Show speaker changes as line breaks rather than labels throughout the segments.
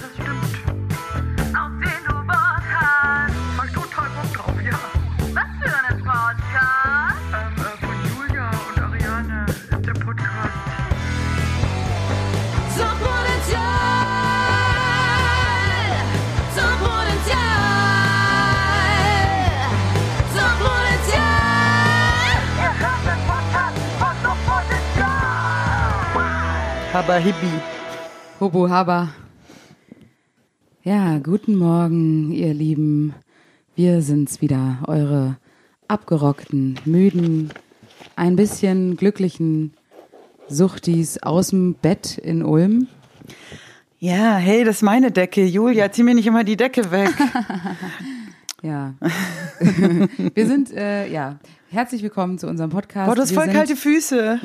das stimmt. Auf den du Bock hast. Hab ich total Bock drauf, ja. Was für einen Podcast? Von Julia und Ariane ist der Podcast.
Suchtpotenzial, Suchtpotenzial, Suchtpotenzial.
Ihr hört den Podcast von Suchtpotenzial.
Habba Hibbi.
Hobo Haba. Ja, guten Morgen, ihr Lieben. Wir sind's wieder, eure abgerockten, müden, ein bisschen glücklichen Suchtis aus dem Bett in Ulm.
Ja, hey, das ist meine Decke. Julia, zieh mir nicht immer die Decke weg.
Ja. Wir sind, äh, ja, herzlich willkommen zu unserem Podcast.
Boah, du hast voll
sind,
kalte Füße.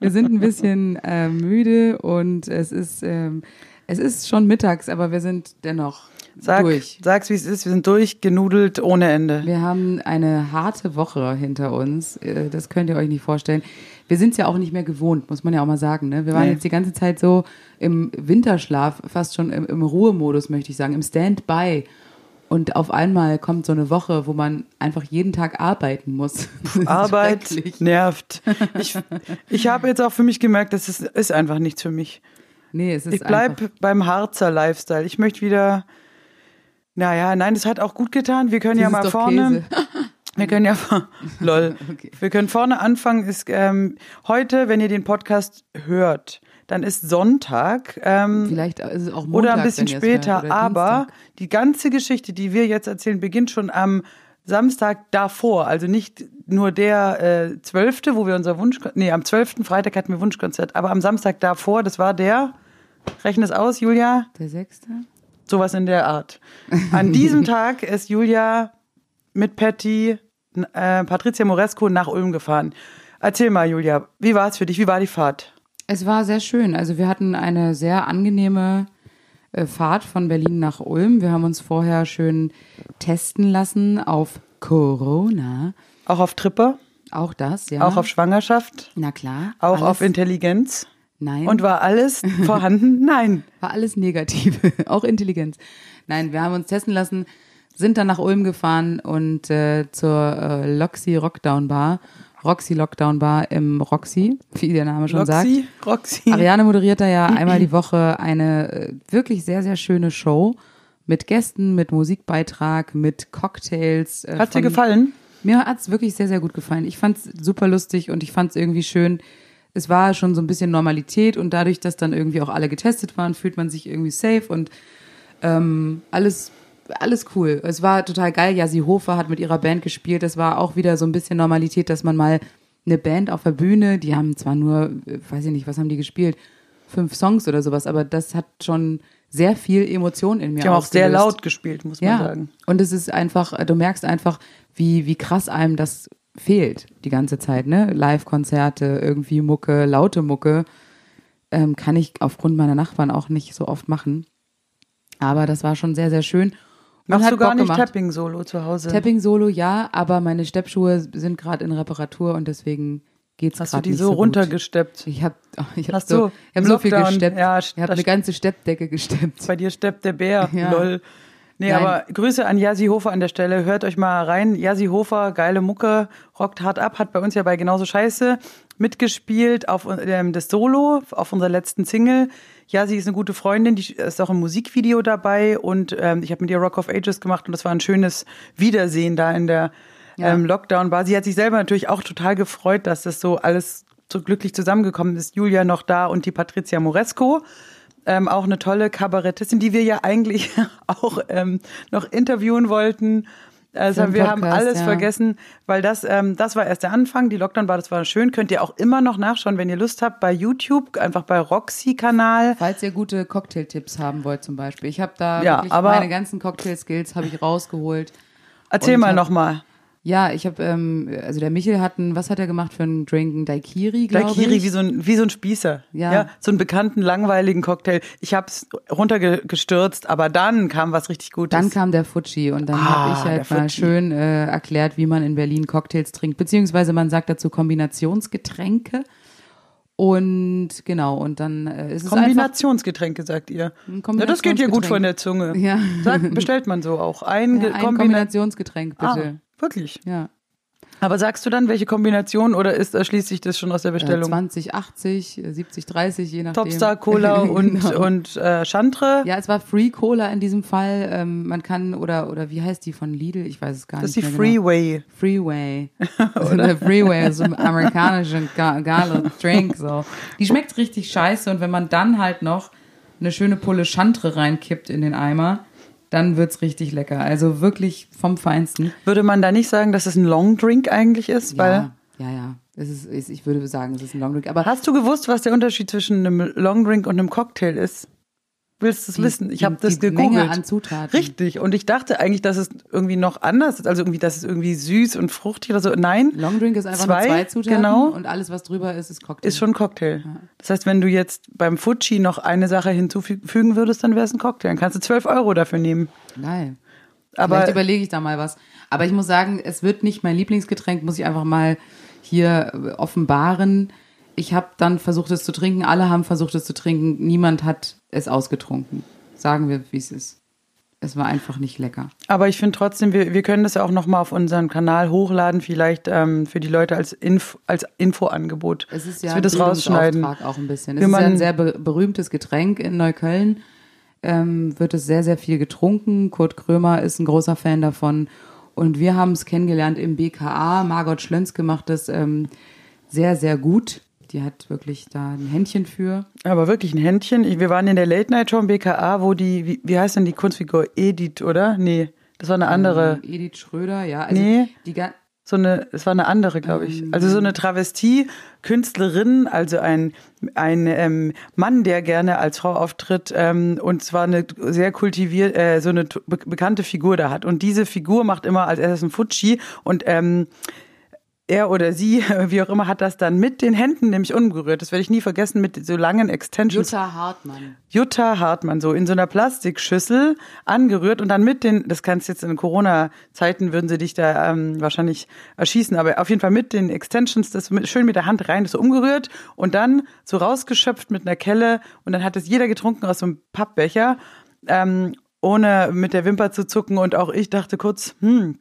Wir sind ein bisschen äh, müde und es ist, ähm, es ist schon mittags, aber wir sind dennoch
Sag,
durch.
sag's, wie es ist. Wir sind durchgenudelt ohne Ende.
Wir haben eine harte Woche hinter uns. Äh, Das könnt ihr euch nicht vorstellen. Wir sind es ja auch nicht mehr gewohnt, muss man ja auch mal sagen. Ne? Wir waren
Nee.
jetzt die ganze Zeit so im Winterschlaf, fast schon im, im Ruhemodus, möchte ich sagen, im Standby. Und auf einmal kommt so eine Woche, wo man einfach jeden Tag arbeiten muss.
Arbeit nervt. Ich, ich habe jetzt auch für mich gemerkt, das ist, ist einfach nichts für mich.
Nee, es ist
Ich bleib
einfach,
beim Harzer Lifestyle. Ich möchte wieder. Naja, nein, das hat auch gut getan. Wir können ja
Das
mal
ist doch
vorne.
Käse.
Wir können ja, lol.
Okay.
Wir können vorne anfangen. Ist ähm, heute, wenn ihr den Podcast hört, dann ist Sonntag. Ähm,
Vielleicht ist es auch Montag,
oder ein bisschen
es
später.
hört,
aber die ganze Geschichte, die wir jetzt erzählen, beginnt schon am Samstag davor. Also nicht nur der äh, 12., wo wir unser Wunsch, nee, am 12. Freitag hatten wir Wunschkonzert, aber am Samstag davor, das war der, rechne es aus, Julia,
Der sechste?
sowas in der Art. An diesem Tag ist Julia mit Patty, äh, Patricia Moresco nach Ulm gefahren. Erzähl mal, Julia, wie war es für dich? Wie war die Fahrt?
Es war sehr schön. Also wir hatten eine sehr angenehme äh, Fahrt von Berlin nach Ulm. Wir haben uns vorher schön testen lassen auf Corona.
Auch auf Tripper,
Auch das, ja.
auch auf Schwangerschaft,
Na klar.
auch
alles,
auf Intelligenz.
Nein.
Und war alles vorhanden? Nein.
war alles negativ. auch Intelligenz. Nein, wir haben uns testen lassen, sind dann nach Ulm gefahren und äh, zur äh, Loxy Rockdown Bar. Roxy Lockdown Bar im Roxy, wie der Name schon sagt.
Roxy, Roxy.
Ariane moderiert da ja einmal die Woche eine äh, wirklich sehr, sehr schöne Show mit Gästen, mit Musikbeitrag, mit Cocktails. äh,
Hat dir
von-
gefallen?
Mir hat's wirklich sehr, sehr gut gefallen. Ich fand's super lustig und ich fand's irgendwie schön. Es war schon so ein bisschen Normalität und dadurch, dass dann irgendwie auch alle getestet waren, fühlt man sich irgendwie safe und ähm, alles, alles cool. Es war total geil. Jasi Hofer hat mit ihrer Band gespielt. Das war auch wieder so ein bisschen Normalität, dass man mal eine Band auf der Bühne, die haben zwar nur, äh, weiß ich nicht, was haben die gespielt? Fünf Songs oder sowas, aber das hat schon sehr viel Emotion in mir
Die haben auch sehr laut gespielt, muss man
Ja,
sagen.
und es ist einfach, du merkst einfach, wie, wie krass einem das fehlt die ganze Zeit, ne? Live-Konzerte, irgendwie Mucke, laute Mucke, ähm, kann ich aufgrund meiner Nachbarn auch nicht so oft machen. Aber das war schon sehr, sehr schön. Und
Machst du gar
Bock
nicht. Tapping-Solo zu Hause?
Tapping-Solo, ja, aber meine Steppschuhe sind gerade in Reparatur und deswegen geht's
Hast du
gerade
die
nicht
so
so
runtergesteppt?
Ich habe ich hab
Hast
so, ich hab so viel gesteppt.
Ja,
ich habe eine ganze Steppdecke gesteppt.
Bei dir steppt der Bär.
Ja.
Lol. Nee,
Nein.
aber Grüße an Yasi Hofer an der Stelle. Hört euch mal rein. Yasi Hofer, geile Mucke, rockt hart ab, hat bei uns ja bei Genauso Scheiße mitgespielt auf ähm, das Solo, auf unserer letzten Single. Yasi ist eine gute Freundin, die ist auch im Musikvideo dabei und ähm, ich habe mit ihr Rock of Ages gemacht und das war ein schönes Wiedersehen da in der
Ja.
ähm, Lockdown-Bar. Sie hat sich selber natürlich auch total gefreut, dass das so alles so glücklich zusammengekommen ist. Julia noch da und die Patricia Moresco ähm, auch eine tolle Kabarettistin, die wir ja eigentlich auch ähm, noch interviewen wollten. Also
den
wir haben
Podcast,
alles
ja.
vergessen, weil das, ähm, das war erst der Anfang. Die Lockdown war, das war schön. Könnt ihr auch immer noch nachschauen, wenn ihr Lust habt, bei YouTube, einfach bei Roxy-Kanal.
Falls ihr gute Cocktailtipps haben wollt zum Beispiel. Ich habe da
Ja,
wirklich meine ganzen Cocktail-Skills habe ich rausgeholt.
Erzähl mal nochmal.
Ja, ich habe, ähm, also der Michel hat einen, was hat er gemacht für einen Drink? Ein Daiquiri, glaube ich.
Daiquiri, wie so ein, wie so ein Spießer.
Ja.
So einen bekannten, langweiligen Cocktail. Ich hab's runtergestürzt, aber dann kam was richtig Gutes.
Dann kam der Fuji und dann
Ah,
habe ich halt mal
Fuji.
schön äh, erklärt, wie man in Berlin Cocktails trinkt, beziehungsweise man sagt dazu Kombinationsgetränke. Und genau, und dann äh, ist es einfach
Kombinationsgetränke, sagt ihr. Ja, das geht ja gut von der Zunge.
Ja.
Sagt, bestellt man so auch. Ein,
ja, ein
Kombina-
Kombinationsgetränk,
Ah,
bitte.
Wirklich.
Ja.
Aber sagst du dann, welche Kombination oder ist, erschließt sich das schon aus der
Äh,
Bestellung?
20, 80, äh, 70, 30, je nachdem.
Topstar, Cola und,
Genau.
und äh, Chantre.
Ja, es war Free Cola in diesem Fall. Ähm, man kann, oder, oder wie heißt die von Lidl? Ich weiß es gar
das ist
nicht.
die
mehr genau.
Freeway.
Freeway. Also Freeway, so ein amerikanischer ga- geiler Drink. So. Die schmeckt richtig scheiße und wenn man dann halt noch eine schöne Pulle Chantre reinkippt in den Eimer, dann wird's richtig lecker. Also wirklich vom Feinsten.
Würde man da nicht sagen, dass es ein Long Drink eigentlich ist? Weil
ja, ja, ja. Es ist, ich würde sagen, es ist ein Long Drink. Aber
Hast du gewusst, was der Unterschied zwischen einem Long Drink und einem Cocktail ist? Willst du es wissen? Ich habe das
die Menge
gegoogelt.
an Zutaten.
Richtig. Und ich dachte eigentlich, dass es irgendwie noch anders ist. Also irgendwie, dass es irgendwie süß und fruchtig oder so. Nein,
Long Drink ist einfach
Zwei,
nur zwei Zutaten
genau.
und alles, was drüber ist, ist Cocktail.
ist schon Cocktail. Das heißt, wenn du jetzt beim Fuji noch eine Sache hinzufügen würdest, dann wäre es ein Cocktail. Dann kannst du 12 Euro dafür nehmen.
Geil.
Aber
Vielleicht überlege ich da mal was. Aber ich muss sagen, es wird nicht mein Lieblingsgetränk, muss ich einfach mal hier äh, offenbaren. Ich habe dann versucht, es zu trinken. Alle haben versucht, es zu trinken. Niemand hat es ausgetrunken. Sagen wir, wie es ist. Es war einfach nicht lecker.
Aber ich finde trotzdem, wir, wir können das ja auch nochmal auf unseren Kanal hochladen, vielleicht ähm, für die Leute als, Inf als Infoangebot.
Es ist
dass
ja
wir das rausschneiden.
Auch ein bisschen. Es ist ja ein sehr be berühmtes Getränk in Neukölln. Ähm, wird es sehr, sehr viel getrunken. Kurt Krömer ist ein großer Fan davon. Und wir haben es kennengelernt im BKA. Margot Schlönzke macht das ähm, sehr, sehr gut. Die hat wirklich da ein Händchen für.
Aber wirklich ein Händchen. Ich, wir waren in der Late Night Show im BKA, wo die, wie, wie heißt denn die Kunstfigur? Edith, oder? Nee, das war eine andere.
Ähm, Edith Schröder, ja. Also
Nee.
Die,
So eine, es war eine andere, glaube ich. Also so eine Travestie-Künstlerin, also ein, ein ähm, Mann, der gerne als Frau auftritt ähm, und zwar eine sehr kultiviert, äh, so eine be bekannte Figur da hat. Und diese Figur macht immer als erstes ein Futschi und ähm, er oder sie, wie auch immer, hat das dann mit den Händen nämlich umgerührt. Das werde ich nie vergessen, mit so langen Extensions.
Jutta Hartmann.
Jutta Hartmann so in so einer Plastikschüssel angerührt und dann mit den, das kannst jetzt in Corona-Zeiten würden sie dich da ähm, wahrscheinlich erschießen, aber auf jeden Fall mit den Extensions das mit, schön mit der Hand rein, das so umgerührt und dann so rausgeschöpft mit einer Kelle und dann hat es jeder getrunken aus so einem Pappbecher, ähm, ohne mit der Wimper zu zucken und auch ich dachte kurz, hm,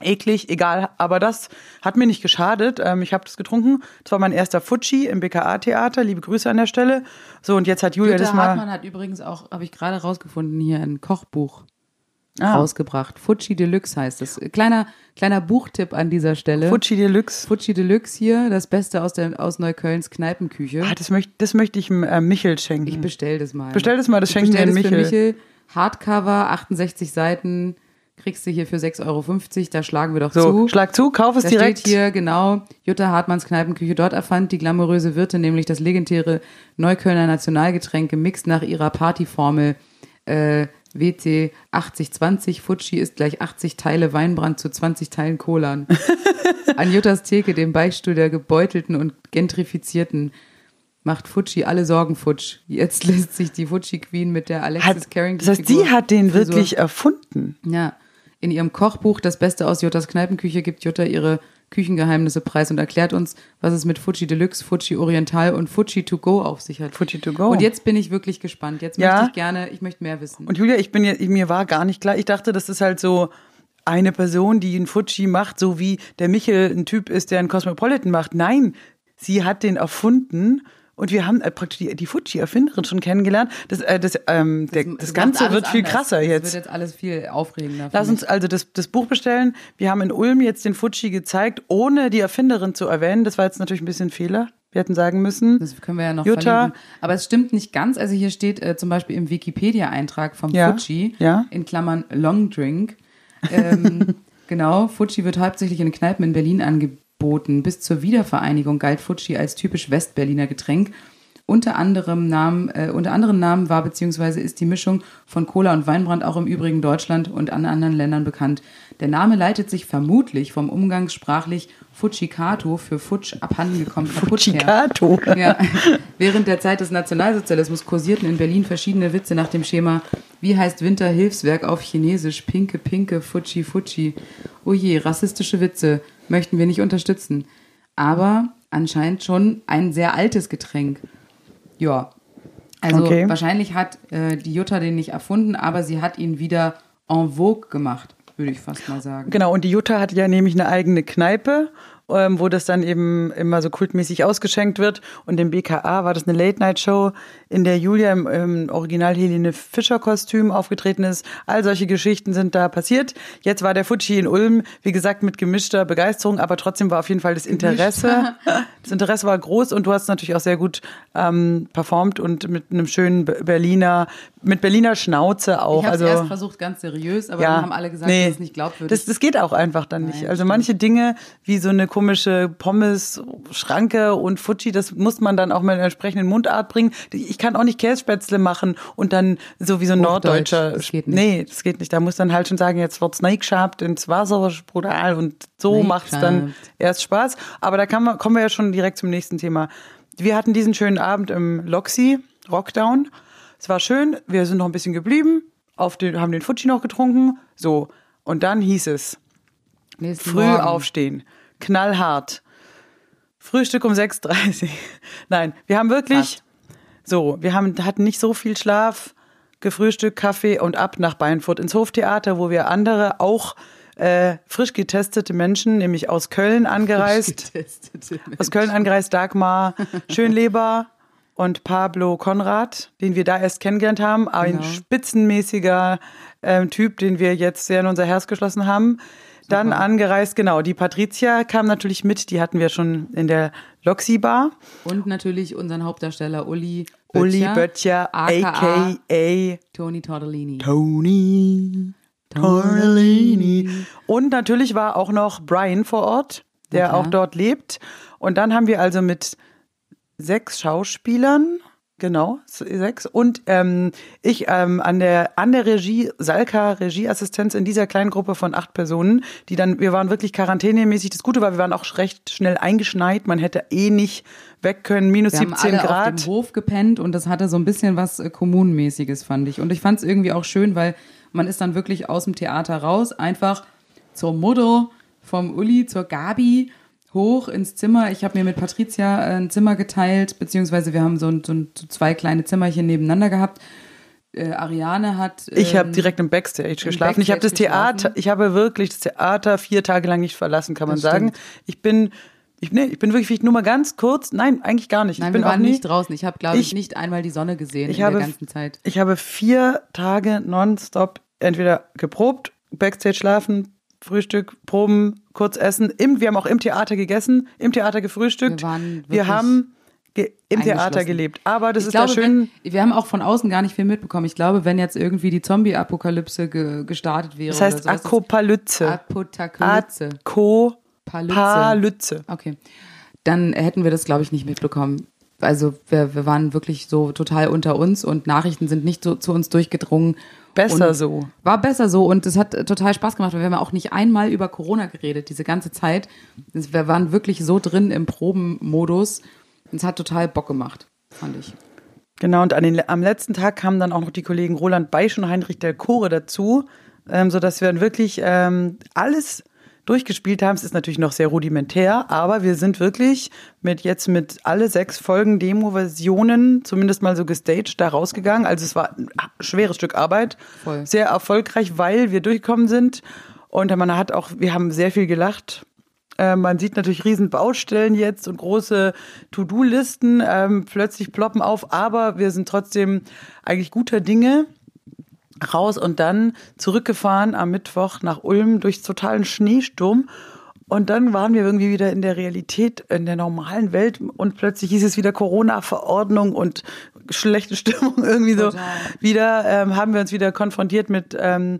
eklig, egal, aber das hat mir nicht geschadet. Ähm, ich habe das getrunken. Das war mein erster Fuji im BKA-Theater. Liebe Grüße an der Stelle. So, und jetzt hat Julia
Jutta
das mal.
Hartmann hat übrigens auch, habe ich gerade rausgefunden, hier ein Kochbuch
Ah,
rausgebracht. Fuji Deluxe heißt es. Kleiner, kleiner Buchtipp an dieser Stelle.
Fuji Deluxe.
Fuji Deluxe hier, das Beste aus, der, aus Neuköllns Kneipenküche.
Ah, das möchte das möchte ich äh, Michel schenken.
Ich bestell das mal.
Bestell das mal, das
Ich
schenken wir Michel.
Michel. Hardcover, 68 Seiten, kriegst du hier für 6,50 Euro. Da schlagen wir doch
so,
zu.
schlag zu, kauf es
Da
direkt.
steht hier genau Jutta Hartmanns Kneipenküche. Dort erfand die glamouröse Wirtin nämlich das legendäre Neuköllner Nationalgetränk gemixt nach ihrer Partyformel äh, WT 8020. Fuji ist gleich 80 Teile Weinbrand zu 20 Teilen Colan. An Juttas Theke, dem Beichtstuhl der gebeutelten und gentrifizierten, macht Fuji alle Sorgen futsch. Jetzt lässt sich die Fuji Queen mit der Alexis
hat,
Carrington
das heißt, sie hat den
Frisur-
wirklich erfunden.
ja, in ihrem Kochbuch Das Beste aus Juttas Kneipenküche gibt Jutta ihre Küchengeheimnisse preis und erklärt uns, was es mit Fuji Deluxe, Fuji Oriental und Fuji To Go auf sich hat.
Fuji to go.
Und jetzt bin ich wirklich gespannt. Jetzt
Ja.
möchte ich gerne, ich möchte mehr wissen.
Und Julia, ich bin ja, mir war gar nicht klar. Ich dachte, das ist halt so eine Person, die einen Fuji macht, so wie der Michel ein Typ ist, der einen Cosmopolitan macht. Nein, sie hat den erfunden. Und wir haben äh, praktisch die, die Fuji-Erfinderin schon kennengelernt. Das, äh, das, ähm, der, das, Ganze wird viel
anders.
krasser
Das
jetzt.
wird jetzt alles viel aufregender.
Lass uns also das, das Buch bestellen. Wir haben in Ulm jetzt den Fuji gezeigt, ohne die Erfinderin zu erwähnen. Das war jetzt natürlich ein bisschen ein Fehler. Wir hätten sagen müssen.
Das können wir ja noch
Jutta.
verlinken. Aber es stimmt nicht ganz. Also hier steht äh, zum Beispiel im Wikipedia-Eintrag vom
Ja,
Fuji,
ja.
in Klammern Long Drink. Ähm, genau, Fuji wird hauptsächlich in Kneipen in Berlin angeboten. Bis zur Wiedervereinigung galt Fuji als typisch Westberliner Getränk. Unter anderem Namen, äh, unter anderen Namen war beziehungsweise ist die Mischung von Cola und Weinbrand auch im übrigen Deutschland und an anderen Ländern bekannt. Der Name leitet sich vermutlich vom umgangssprachlich Fujikato für Futsch abhandengekommen kaputt her.
Fujicato.
Ja. Während der Zeit des Nationalsozialismus kursierten in Berlin verschiedene Witze nach dem Schema Wie heißt Winterhilfswerk auf Chinesisch? Pinke, Pinke, Fuji, Fuji. Oh je, rassistische Witze möchten wir nicht unterstützen. Aber anscheinend schon ein sehr altes Getränk. Ja. Also
Okay.
wahrscheinlich hat äh, die Jutta den nicht erfunden, aber sie hat ihn wieder en vogue gemacht, würde ich fast mal sagen.
Genau, und die Jutta hat ja nämlich eine eigene Kneipe, ähm, wo das dann eben immer so kultmäßig ausgeschenkt wird. Und im BKA war das eine Late-Night-Show, in der Julia im, im Original Helene Fischer-Kostüm aufgetreten ist. All solche Geschichten sind da passiert. Jetzt war der Fuji in Ulm, wie gesagt, mit gemischter Begeisterung, aber trotzdem war auf jeden Fall das Interesse. Das Interesse war groß und du hast natürlich auch sehr gut ähm, performt und mit einem schönen Be- Berliner, mit Berliner Schnauze auch.
Ich habe es
also,
erst versucht, ganz seriös, aber dann haben alle gesagt,
nee,
das ist nicht glaubwürdig.
Das, das geht auch einfach dann nicht.
Nein,
also
stimmt.
manche Dinge wie so eine komische Pommes-Schranke und Fuji, das muss man dann auch mit einer entsprechenden Mundart bringen. Ich kann auch nicht Kässpätzle machen und dann so wie so ein
Hochdeutsch,
Norddeutscher.
das geht nicht.
Nee, das geht nicht. Da muss dann halt schon sagen, jetzt wird's neigeschabt ins Wasser, brutal und so macht's dann
Neigeschabt.
erst Spaß. Aber da man, kommen wir ja schon direkt zum nächsten Thema. Wir hatten diesen schönen Abend im Loxy, Rockdown. Es war schön, wir sind noch ein bisschen geblieben, auf den, haben den Fuji noch getrunken, so. Und dann hieß es,
Nächsten
früh
Morgen.
aufstehen, knallhart, Frühstück um 6.30 Uhr. Nein, wir haben wirklich,
Fast.
So, wir haben, hatten nicht so viel Schlaf, gefrühstückt, Kaffee und ab nach Beinfurt ins Hoftheater, wo wir andere auch äh, frisch getestete Menschen, nämlich aus Köln angereist, aus Köln angereist, Dagmar Schönleber und Pablo Konrad, den wir da erst kennengelernt haben. Ein
Genau.
spitzenmäßiger ähm, Typ, den wir jetzt sehr in unser Herz geschlossen haben. Dann angereist, genau, die Patricia kam natürlich mit, die hatten wir schon in der Loxi Bar.
Und natürlich unseren Hauptdarsteller Uli
Uli Böttcher,
aka
a.k.a.
Tony Tortellini.
Tony Tortellini. Und natürlich war auch noch Brian vor Ort, der
klar.
auch dort lebt. Und dann haben wir also mit sechs Schauspielern, genau, sechs, und ähm, ich ähm, an der an der Regie, Salka Regieassistenz in dieser kleinen Gruppe von acht Personen, die dann, wir waren wirklich quarantänemäßig. Das Gute war, wir waren auch recht schnell eingeschneit. Man hätte eh nicht weg können, minus
Wir haben
17
alle auf
Grad.
dem Hof gepennt und das hatte so ein bisschen was äh, Kommunenmäßiges, fand ich. Und ich fand es irgendwie auch schön, weil man ist dann wirklich aus dem Theater raus, einfach zur Mutter vom Uli, zur Gabi, hoch ins Zimmer. Ich habe mir mit Patricia äh, ein Zimmer geteilt, beziehungsweise wir haben so, ein, so, ein, so zwei kleine Zimmerchen nebeneinander gehabt. Äh, Ariane hat.
Ich habe
ähm,
direkt im Backstage geschlafen. ich habe das
Backstage
Theater,
geschlafen.
ich habe wirklich das Theater vier Tage lang nicht verlassen, kann man
Das
sagen.
stimmt.
Ich bin, ich, nee, ich bin wirklich nur mal ganz kurz. Nein, eigentlich gar nicht.
Nein,
ich bin
wir waren
auch nie,
nicht draußen. Ich habe, glaube ich,
Ich-
nicht einmal die Sonne gesehen
Ich
in
habe,
der ganzen Zeit.
ich habe vier Tage nonstop entweder geprobt, Backstage schlafen, Frühstück, Proben, kurz essen. Im, wir haben auch im Theater gegessen, im Theater gefrühstückt.
Wir waren
wir haben im Theater gelebt. Aber das
ich
ist
glaube,
ja schön.
wenn, wir haben auch von außen gar nicht viel mitbekommen. Ich glaube, wenn jetzt irgendwie die Zombie-Apokalypse ge gestartet wäre.
Das heißt Akopalypse.
Apokalypse.
Akopalypse.
Palypse. Okay. Dann hätten wir das, glaube ich, nicht mitbekommen. Also wir, wir waren wirklich so total unter uns und Nachrichten sind nicht so zu uns durchgedrungen.
Besser
und
so.
War besser so und es hat total Spaß gemacht. weil Wir haben auch nicht einmal über Corona geredet, diese ganze Zeit. Wir waren wirklich so drin im Probenmodus. Es hat total Bock gemacht, fand ich.
Genau, und an den, am letzten Tag kamen dann auch noch die Kollegen Roland Beisch und Heinrich Del Core dazu, ähm, sodass wir dann wirklich ähm, alles durchgespielt haben. Es ist natürlich noch sehr rudimentär, aber wir sind wirklich mit jetzt mit alle sechs Folgen Demo-Versionen zumindest mal so gestaged da rausgegangen. Also es war ein schweres Stück Arbeit,
Voll.
sehr erfolgreich, weil wir durchgekommen sind und man hat auch, wir haben sehr viel gelacht. Äh, man sieht natürlich riesen Baustellen jetzt und große To-Do-Listen ähm, plötzlich ploppen auf, aber wir sind trotzdem eigentlich guter Dinge raus und dann zurückgefahren am Mittwoch nach Ulm durch totalen Schneesturm. Und dann waren wir irgendwie wieder in der Realität, in der normalen Welt und plötzlich hieß es wieder Corona-Verordnung und schlechte Stimmung irgendwie so.
Total.
Wieder ähm, haben wir uns wieder konfrontiert mit, ähm,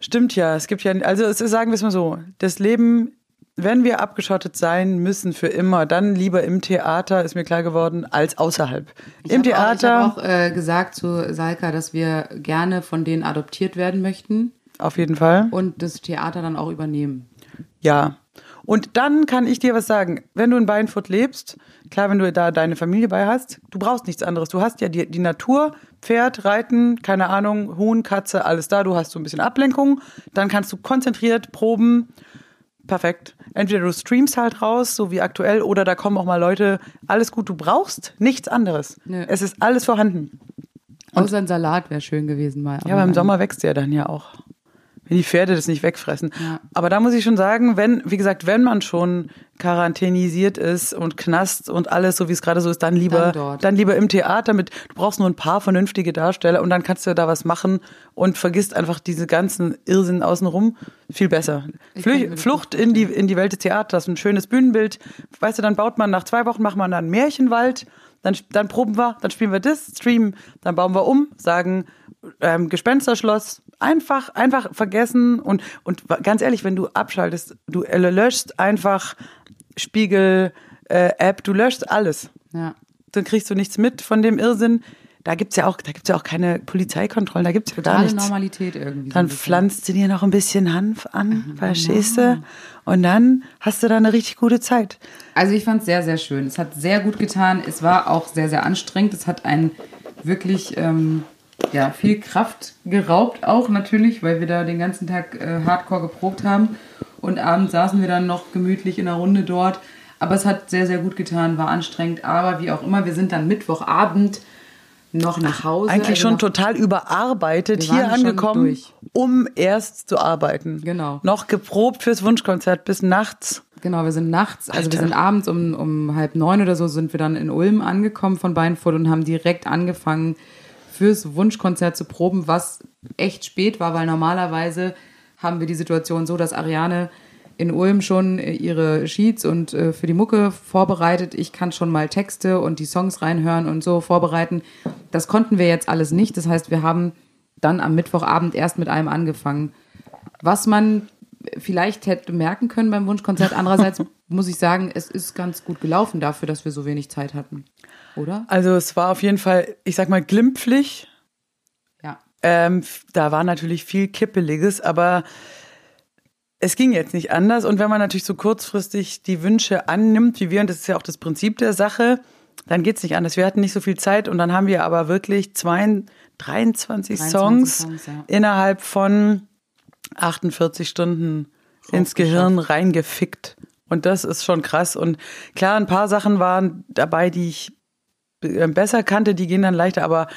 stimmt ja, es gibt ja, also es ist, sagen wir es mal so, das Leben, wenn wir abgeschottet sein müssen für immer, dann lieber im Theater, ist mir klar geworden, als außerhalb.
Ich
Im Theater.
Auch, ich habe auch äh, gesagt zu Salka, dass wir gerne von denen adoptiert werden möchten
Auf jeden Fall.
und das Theater dann auch übernehmen.
Ja. Und dann kann ich dir was sagen. Wenn du in Beinfurt lebst, klar, wenn du da deine Familie bei hast, du brauchst nichts anderes. Du hast ja die, die Natur, Pferd, Reiten, keine Ahnung, Huhn, Katze, alles da. Du hast so ein bisschen Ablenkung. Dann kannst du konzentriert proben, perfekt. Entweder du streamst halt raus, so wie aktuell, oder da kommen auch mal Leute, alles gut, du brauchst nichts anderes.
Nö.
Es ist alles vorhanden.
Außer ein Salat wäre schön gewesen mal.
Ja, aber im Sommer wächst der dann ja auch. Wenn die Pferde das nicht wegfressen.
Ja.
Aber da muss ich schon sagen, wenn, wie gesagt, wenn man schon quarantänisiert ist und Knast und alles, so wie es gerade so ist, dann lieber,
Dann
dann, lieber im Theater mit, du brauchst nur ein paar vernünftige Darsteller und dann kannst du da was machen und vergisst einfach diese ganzen Irrsinn außenrum. Viel besser. Flü Flucht in die, in die Welt des Theaters, ein schönes Bühnenbild. Weißt du, dann baut man nach zwei Wochen, macht man dann Märchenwald, dann, dann proben wir, dann spielen wir das, streamen, dann bauen wir um, sagen ähm, Gespensterschloss, einfach, einfach vergessen und, und ganz ehrlich, wenn du abschaltest, du löschst einfach Spiegel, äh, App, du löschst alles.
Ja.
Dann kriegst du nichts mit von dem Irrsinn. Da gibt's ja auch, da gibt's ja auch keine Polizeikontrollen, da gibt's ja gar nichts.
Normalität irgendwie. so
Dann
bisschen.
pflanzt du dir noch ein bisschen Hanf an, verstehst du? Und dann hast du da eine richtig gute Zeit.
Also ich fand es sehr, sehr schön. Es hat sehr gut getan. Es war auch sehr, sehr anstrengend. Es hat einen wirklich ähm, ja, viel Kraft geraubt, auch natürlich, weil wir da den ganzen Tag äh, hardcore geprobt haben. Und abends saßen wir dann noch gemütlich in einer Runde dort. Aber es hat sehr, sehr gut getan, war anstrengend. Aber wie auch immer, wir sind dann Mittwochabend noch nach Hause.
Eigentlich
also
schon total überarbeitet,
Wir
hier angekommen, um erst zu arbeiten.
Genau.
Noch geprobt fürs Wunschkonzert bis nachts.
Genau, wir sind nachts, also wir
Alter.
sind abends um, um halb neun oder so, sind wir dann in Ulm angekommen von Beinfurt und haben direkt angefangen, fürs Wunschkonzert zu proben, was echt spät war, weil normalerweise haben wir die Situation so, dass Ariane in Ulm schon äh, ihre Sheets und äh, für die Mucke vorbereitet. Ich kann schon mal Texte und die Songs reinhören und so vorbereiten. Das konnten wir jetzt alles nicht. Das heißt, wir haben dann am Mittwochabend erst mit allem angefangen. Was man vielleicht hätte merken können beim Wunschkonzert. Andererseits muss ich sagen, es ist ganz gut gelaufen dafür, dass wir so wenig Zeit hatten. Oder?
Also es war auf jeden Fall, ich sag mal, glimpflich.
Ja.
Ähm, da war natürlich viel Kippeliges, aber es ging jetzt nicht anders. Und wenn man natürlich so kurzfristig die Wünsche annimmt, wie wir, und das ist ja auch das Prinzip der Sache, dann geht's nicht anders. Wir hatten nicht so viel Zeit und dann haben wir aber wirklich zwei, 23,
23
Songs,
Songs, ja.
innerhalb von 48 Stunden ins Gehirn reingefickt. Und das ist schon krass. Und klar, ein paar Sachen waren dabei, die ich besser kannte, die gehen dann leichter, aber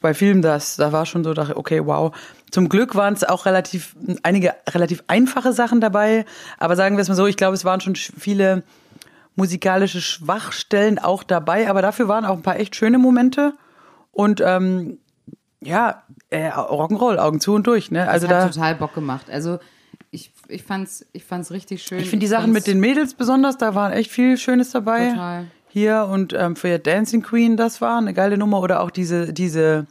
bei Filmen, das, da war schon so, dachte, okay, wow. Zum Glück waren es auch relativ, einige relativ einfache Sachen dabei, aber sagen wir es mal so, ich glaube, es waren schon sch- viele musikalische Schwachstellen auch dabei, aber dafür waren auch ein paar echt schöne Momente und ähm, ja, äh, Rock'n'Roll, Augen zu und durch, ne? Also
Also hat
da,
total Bock gemacht. Also ich, ich fand's, ich fand's richtig schön.
ich finde die Sachen mit den Mädels besonders, da waren echt viel Schönes dabei.
Total.
Hier und ähm, für Dancing Queen, das war eine geile Nummer. Oder auch diese, diese,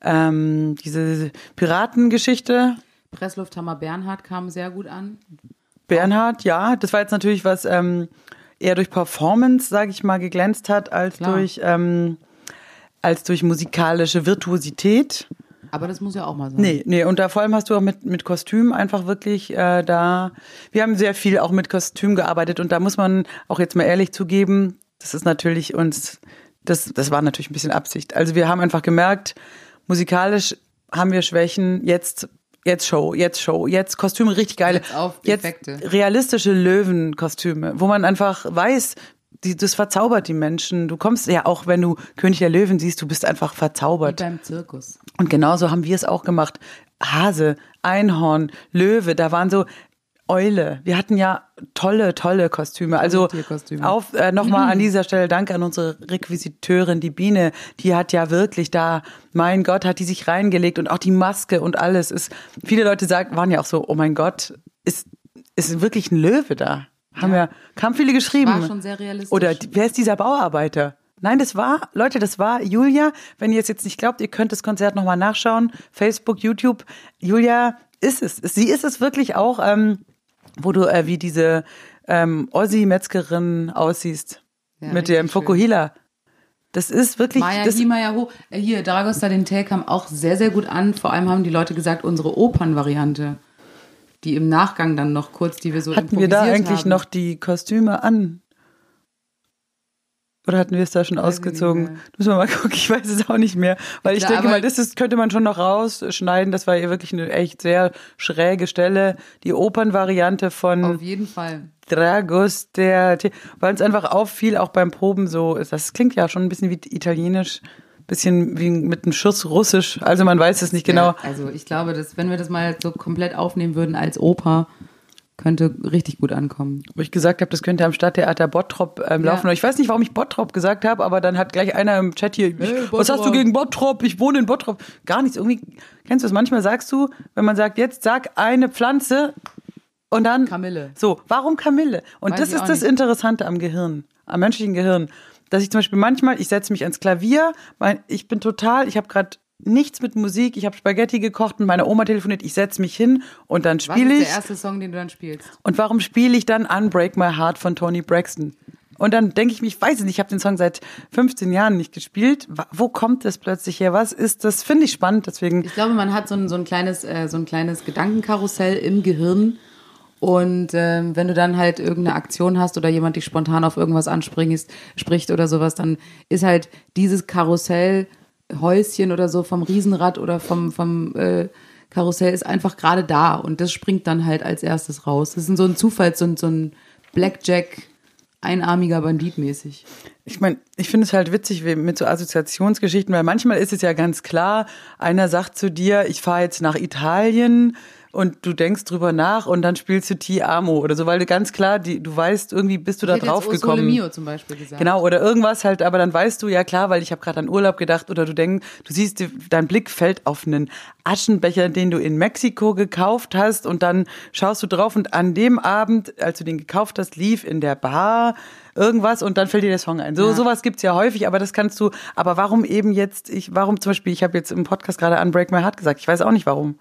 ähm, diese Piratengeschichte.
Presslufthammer Bernhard kam sehr gut an.
Bernhard, ja, das war jetzt natürlich was ähm, eher durch Performance, sage ich mal, geglänzt hat, als
Klar.
durch ähm, als durch musikalische Virtuosität.
Aber das muss ja auch mal sein.
Nee, nee, und da vor allem hast du auch mit, mit Kostüm einfach wirklich äh, da. Wir haben sehr viel auch mit Kostüm gearbeitet und da muss man auch jetzt mal ehrlich zugeben, das ist natürlich uns, das, das war natürlich ein bisschen Absicht. Also wir haben einfach gemerkt, musikalisch haben wir Schwächen, jetzt, jetzt Show, jetzt Show, jetzt Kostüme richtig geile.
Jetzt auf
jetzt realistische Löwenkostüme, wo man einfach weiß, die, das verzaubert die Menschen. Du kommst ja auch, wenn du König der Löwen siehst, du bist einfach
Wie
verzaubert.
beim Zirkus.
Und genauso haben wir es auch gemacht. Hase, Einhorn, Löwe, da waren so Eule. Wir hatten ja tolle, tolle Kostüme. Also
Tierkostüme.
auf äh, nochmal an dieser Stelle Danke an unsere Requisiteurin, die Biene. Die hat ja wirklich da, mein Gott, hat die sich reingelegt und auch die Maske und alles. Ist, viele Leute sagen, waren ja auch so, oh mein Gott, ist, ist wirklich ein Löwe da? Haben ja, kamen viele geschrieben.
War schon sehr realistisch.
Oder wer ist dieser Bauarbeiter? Nein, das war, Leute, das war Julia. Wenn ihr es jetzt nicht glaubt, ihr könnt das Konzert nochmal nachschauen. Facebook, YouTube. Julia ist es. Sie ist es wirklich auch, ähm, wo du äh, wie diese ähm, Ossi-Metzgerin aussiehst.
Ja,
mit dem. Fokuhila. Das ist wirklich.
Maya
das,
Maya Ho. Äh, Hier, Dragosta den Tell kam auch sehr, sehr gut an. Vor allem haben die Leute gesagt, unsere Opernvariante, die im Nachgang dann noch kurz, die wir so
hatten wir da eigentlich
haben.
noch die Kostüme an? Oder hatten wir es da schon
ich
ausgezogen?
mehr.
Müssen wir mal gucken, ich weiß es auch nicht mehr. Weil ich
Klar,
denke mal, das ist, könnte man schon noch rausschneiden. Das war ja wirklich eine echt sehr schräge Stelle. Die Opernvariante von
Auf jeden Fall.
Dragos, der, weil uns einfach auffiel, auch beim Proben so, das klingt ja schon ein bisschen wie italienisch, bisschen wie mit einem Schuss russisch. Also man weiß es nicht genau.
Ja, also ich glaube, dass wenn wir das mal so komplett aufnehmen würden als Oper, könnte richtig gut ankommen.
Wo ich gesagt habe, das könnte am Stadttheater Bottrop ähm,
Ja.
laufen. Ich weiß nicht, warum ich Bottrop gesagt habe, aber dann hat gleich einer im Chat hier, ich,
Hey,
was hast du gegen Bottrop? Ich wohne in Bottrop. Gar nichts. Irgendwie, kennst du es? Manchmal sagst du, wenn man sagt, jetzt sag eine Pflanze und dann.
Kamille.
So, warum Kamille? Und
Weiß
das ist das
nicht.
Interessante am Gehirn, am menschlichen Gehirn. Dass ich zum Beispiel manchmal, ich setze mich ans Klavier, mein, ich bin total, ich habe gerade nichts mit Musik, ich habe Spaghetti gekocht und meine Oma telefoniert, ich setze mich hin und dann
Was
spiele
ist
ich.
der erste Song, den du dann spielst?
Und warum spiele ich dann Unbreak My Heart von Tony Braxton? Und dann denke ich mir, ich weiß nicht, ich habe den Song seit 15 Jahren nicht gespielt. Wo kommt das plötzlich her? Was ist das? Finde ich spannend, deswegen.
Ich glaube, man hat so ein, so ein kleines, äh, so ein kleines Gedankenkarussell im Gehirn. Und ähm, wenn du dann halt irgendeine Aktion hast oder jemand dich spontan auf irgendwas anspricht, spricht oder sowas, dann ist halt dieses Karussell, Häuschen oder so vom Riesenrad oder vom, vom äh, Karussell ist einfach gerade da und das springt dann halt als erstes raus. Das ist so ein Zufall, so ein, so ein Blackjack, einarmiger Bandit mäßig.
Ich meine, ich finde es halt witzig mit so Assoziationsgeschichten, weil manchmal ist es ja ganz klar, einer sagt zu dir, ich fahre jetzt nach Italien und du denkst drüber nach und dann spielst du Ti Amo oder so, weil du ganz klar, die, du weißt, irgendwie bist du da
Ich hätte
drauf
jetzt
gekommen.
Mio zum Beispiel gesagt.
Genau, oder irgendwas halt, aber dann weißt du, ja klar, weil ich habe gerade an Urlaub gedacht oder du denkst, du siehst, dein Blick fällt auf einen Aschenbecher, den du in Mexiko gekauft hast und dann schaust du drauf und an dem Abend, als du den gekauft hast, lief in der Bar irgendwas und dann fällt dir der Song ein. So
Ja.
sowas gibt's ja häufig, aber das kannst du, aber warum eben jetzt, ich, warum zum Beispiel, ich habe jetzt im Podcast gerade Unbreak My Heart gesagt, ich weiß auch nicht warum.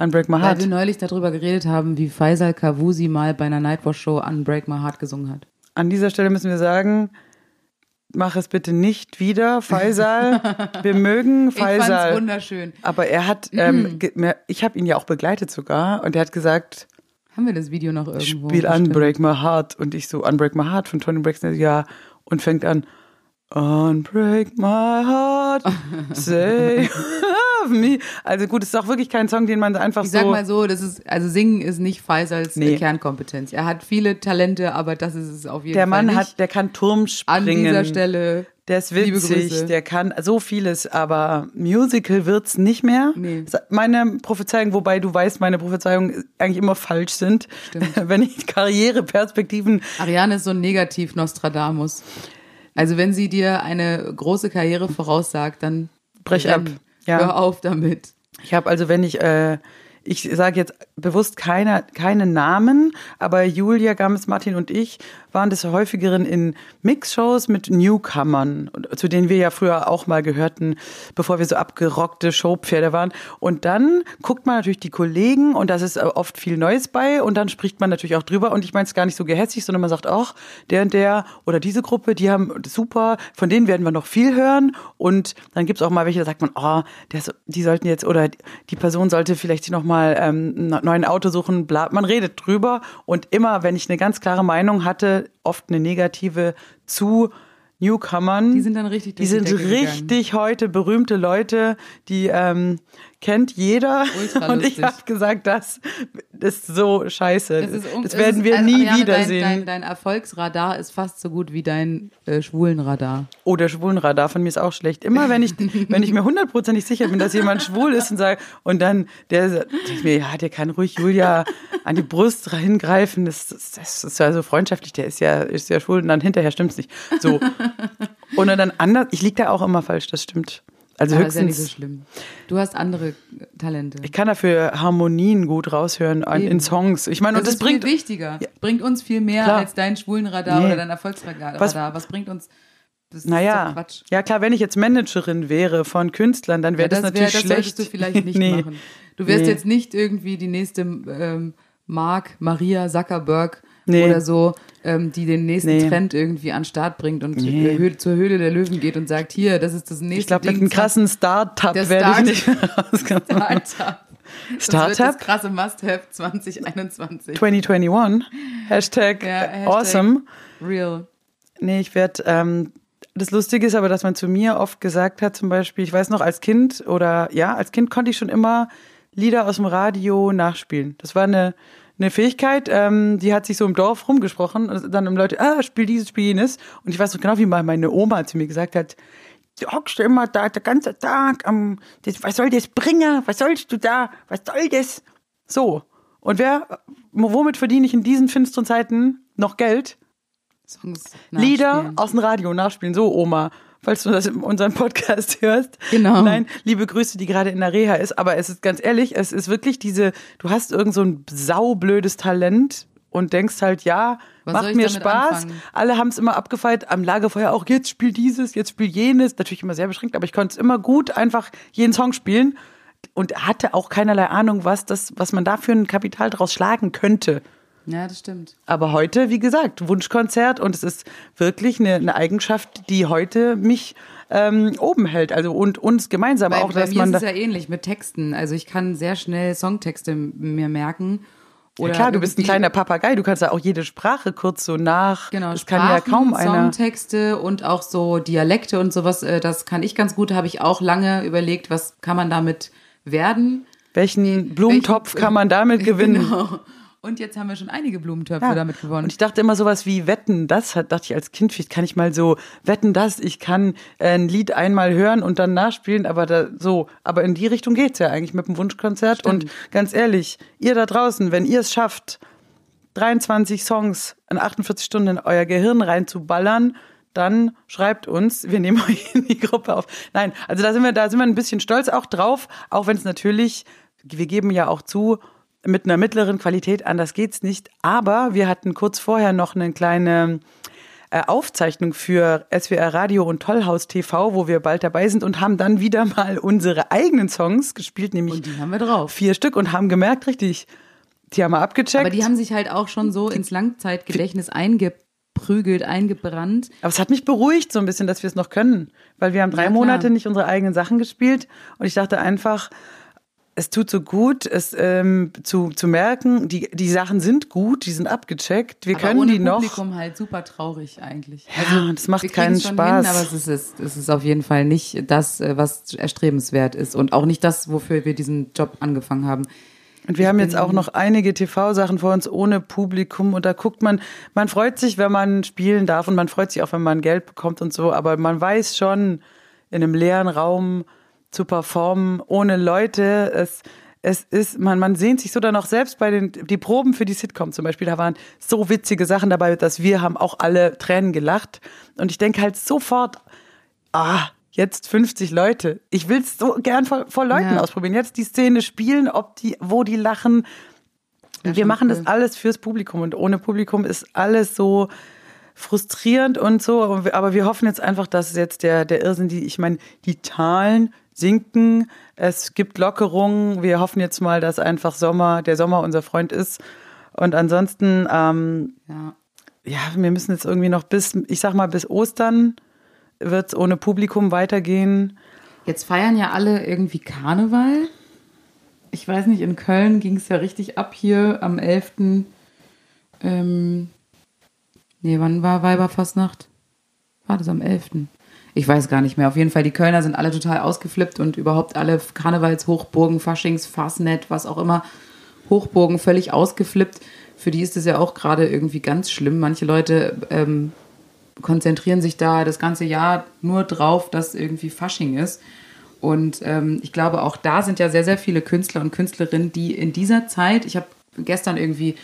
Unbreak My
Weil
Heart.
wir neulich darüber geredet haben, wie Faisal Kavusi mal bei einer Nightwatch-Show Unbreak My Heart gesungen hat.
An dieser Stelle müssen wir sagen, mach es bitte nicht wieder, Faisal. Wir mögen
Ich fand's
Faisal.
wunderschön.
Aber er hat, ähm, mir- ich habe ihn ja auch begleitet sogar und er hat gesagt,
Haben wir das Video noch irgendwo?
spiel
Bestimmt.
Unbreak My Heart und ich so Unbreak My Heart von Tony Braxton, ja und fängt an Unbreak My Heart, save me. Also gut, es ist auch wirklich kein Song, den man einfach
Ich sag
so
mal so, das ist, also singen ist nicht Faisals
Nee.
Kernkompetenz. Er hat viele Talente, aber das ist es auf jeden
der
Fall
Mann
nicht.
hat, der kann Turm
An
springen.
dieser Stelle.
Der ist witzig, der kann so vieles, aber Musical wird's nicht mehr.
Nee.
Meine Prophezeiung, wobei du weißt, meine Prophezeiungen eigentlich immer falsch sind.
Stimmt.
Wenn ich Karriereperspektiven,
Ariane ist so ein Negativ-Nostradamus. Also wenn sie dir eine große Karriere voraussagt, dann
Brech ab. Ja.
Hör auf damit.
ich habe also, wenn ich, äh, ich sage jetzt bewusst keine, keine Namen, aber Julia Gammes-Martin und ich waren des häufigeren in Mixshows mit Newcomern, zu denen wir ja früher auch mal gehörten, bevor wir so abgerockte Showpferde waren. Und dann guckt man natürlich die Kollegen und das ist oft viel Neues bei und dann spricht man natürlich auch drüber und ich meine es gar nicht so gehässig, sondern man sagt auch, der und der oder diese Gruppe, die haben super, von denen werden wir noch viel hören und dann gibt's auch mal welche, da sagt man, oh, so- die sollten jetzt oder die Person sollte vielleicht noch mal ähm, einen neuen Auto suchen, bla. Man redet drüber und immer, wenn ich eine ganz klare Meinung hatte, oft eine negative zu Newcomern.
Die sind dann richtig
Die
durch die
sind
gegangen.
richtig heute berühmte Leute, die ähm, kennt jeder. Und ich habe gesagt, das ist so scheiße. Das,
es
werden
ist-
wir
also,
nie
Ariane,
wiedersehen.
Dein, dein, dein Erfolgsradar ist fast so gut wie dein äh, Schwulenradar.
Oh, der Schwulenradar von mir ist auch schlecht. Immer wenn ich, wenn ich mir hundertprozentig sicher bin, dass jemand schwul ist und sage, und dann der sagt mir, ja, der kann ruhig Julia an die Brust hingreifen. Das, das, das ist ja so freundschaftlich, der ist ja, ist ja schwul und dann hinterher stimmt's nicht. So. Und dann anders, ich lieg da auch immer falsch, das stimmt. Also
Aber ist ja
höchstens.
nicht so schlimm. Du hast andere Talente.
Ich kann dafür Harmonien gut raushören an, in. Songs. Ich meine,
das,
und das
ist
bringt
viel wichtiger. Bringt uns viel mehr
Klar.
als dein Schwulenradar
Nee.
oder dein Erfolgsradar.
Was-
Was, bringt uns? Das ist
Naja,
Quatsch.
ja klar, wenn ich jetzt Managerin wäre von Künstlern, dann wäre
Ja,
das, natürlich
das
schlecht.
solltest du vielleicht nicht
Nee.
machen. Du wirst
Nee.
jetzt nicht irgendwie die nächste ähm, Mark, Maria Zuckerberg
Nee.
oder so, ähm, die den nächsten
Nee.
Trend irgendwie an den Start bringt und
Nee.
äh, Hö- zur Höhle der Löwen geht und sagt, hier, das ist das nächste
Ich glaube, mit einem krassen Start-up werde ich nicht rauskommen.
Startup. Das
Startup
das krasse Must-Have 2021.
2021. Hashtag,
Ja, Hashtag
awesome.
Real.
Nee, ich werde, ähm, Das Lustige ist aber, dass man zu mir oft gesagt hat, zum Beispiel, ich weiß noch, als Kind oder ja, als Kind konnte ich schon immer Lieder aus dem Radio nachspielen. Das war eine, eine Fähigkeit, ähm, die hat sich so im Dorf rumgesprochen. Und dann haben Leute, ah, spiel dieses, spiel jenes. Und ich weiß noch genau, wie mal meine Oma zu mir gesagt hat, du hockst immer da der ganze Tag am, das, was soll das bringen? Was sollst du da? Was soll das? So. Und wer, womit verdiene ich in diesen finsteren Zeiten noch Geld?
Songs
Lieder aus dem Radio nachspielen. So, Oma, falls du das in unserem Podcast hörst.
Genau.
Nein, liebe Grüße, die gerade in der Reha ist. Aber es ist ganz ehrlich, es ist wirklich diese, du hast irgend so ein saublödes Talent und denkst halt, ja,
Was
macht mir Spaß.
anfangen?
Alle haben es immer abgefeiert, am Lagerfeuer auch, jetzt spiel dieses, jetzt spiel jenes. Natürlich immer sehr beschränkt, aber ich konnte es immer gut einfach jeden Song spielen und hatte auch keinerlei Ahnung, was das, was man da für ein Kapital draus schlagen könnte.
Ja, das stimmt.
Aber heute, wie gesagt, Wunschkonzert und es ist wirklich eine, eine Eigenschaft, die heute mich ähm, oben hält. Also und uns gemeinsam
Bei,
auch,
bei
dass
mir
man
ist
da,
es ja ähnlich mit Texten. Also ich kann sehr schnell Songtexte mir merken. Oder
ja, klar, du bist ein kleiner Papagei, du kannst ja auch jede Sprache kurz so nach.
Genau,
das kann ja
Sprachen,
kaum einer.
Songtexte und auch so Dialekte und sowas, äh, das kann ich ganz gut. Da habe ich auch lange überlegt, was kann man damit werden.
Welchen Blumentopf
welchen-
kann man damit gewinnen?
Genau. Und jetzt haben wir schon einige Blumentöpfe
Ja.
damit gewonnen.
Und ich dachte immer sowas wie Wetten, das hat, dachte ich als Kind, vielleicht kann ich mal so Wetten, das, ich kann äh, ein Lied einmal hören und dann nachspielen, aber da, so, aber in die Richtung geht's ja eigentlich mit dem Wunschkonzert. Und ganz ehrlich, ihr da draußen, wenn ihr es schafft, 23 Songs in 48 Stunden in euer Gehirn reinzuballern, dann schreibt uns, wir nehmen euch in die Gruppe auf. Nein, also da sind wir, da sind wir ein bisschen stolz auch drauf, auch wenn es natürlich, wir geben ja auch zu, mit einer mittleren Qualität, anders geht's nicht. Aber wir hatten kurz vorher noch eine kleine äh, Aufzeichnung für SWR Radio und Tollhaus TV, wo wir bald dabei sind und haben dann wieder mal unsere eigenen Songs gespielt, nämlich
Und die haben wir drauf.
vier Stück und haben gemerkt, richtig, die haben wir abgecheckt.
Aber die haben sich halt auch schon so ins Langzeitgedächtnis eingeprügelt, eingebrannt.
Aber es hat mich beruhigt so ein bisschen, dass wir es noch können, weil wir haben drei
Ja.
Monate nicht unsere eigenen Sachen gespielt und ich dachte einfach, es tut so gut, es ähm, zu, zu merken, die, die Sachen sind gut, die sind abgecheckt, wir
Aber
können
ohne
die noch.
Publikum halt super traurig eigentlich.
Ja, das macht keinen Spaß.
Hin, aber es ist, es, es ist auf jeden Fall nicht das, äh, was erstrebenswert ist und auch nicht das, wofür wir diesen Job angefangen haben.
Und wir haben jetzt auch noch einige TV-Sachen vor uns ohne Publikum und da guckt man, man freut sich, wenn man spielen darf und man freut sich auch, wenn man Geld bekommt und so, aber man weiß schon, in einem leeren Raum zu performen, ohne Leute, es, es ist, man, man sehnt sich so dann auch selbst bei den, die Proben für die Sitcom zum Beispiel, da waren so witzige Sachen dabei, dass wir haben auch alle Tränen gelacht und ich denke halt sofort, ah, jetzt 50 Leute. Ich will es so gern vor, vor Leuten
Ja.
ausprobieren. Jetzt die Szene spielen, ob die, wo die lachen.
Ja,
wir machen das alles fürs Publikum und ohne Publikum ist alles so frustrierend und so. Aber wir- Aber wir hoffen jetzt einfach, dass jetzt der, der Irrsinn, die, ich meine, die Zahlen sinken. Es gibt Lockerungen. Wir hoffen jetzt mal, dass einfach Sommer, der Sommer unser Freund ist. Und ansonsten, ähm,
Ja.
ja, wir müssen jetzt irgendwie noch bis, ich sag mal, bis Ostern wird es ohne Publikum weitergehen.
Jetzt feiern ja alle irgendwie Karneval. Ich weiß nicht, in Köln ging es ja richtig ab hier am 11. Ähm, nee, wann war Weiberfastnacht? War das am 11.? Ich weiß gar nicht mehr. Auf jeden Fall, die Kölner sind alle total ausgeflippt und überhaupt alle Karnevalshochburgen, Faschings, Fastnet, was auch immer, Hochburgen völlig ausgeflippt. Für die ist es ja auch gerade irgendwie ganz schlimm. Manche Leute ähm, konzentrieren sich da das ganze Jahr nur drauf, dass irgendwie Fasching ist. Und ähm, ich glaube, auch da sind ja sehr, sehr viele Künstler und Künstlerinnen, die in dieser Zeit, ich habe gestern irgendwie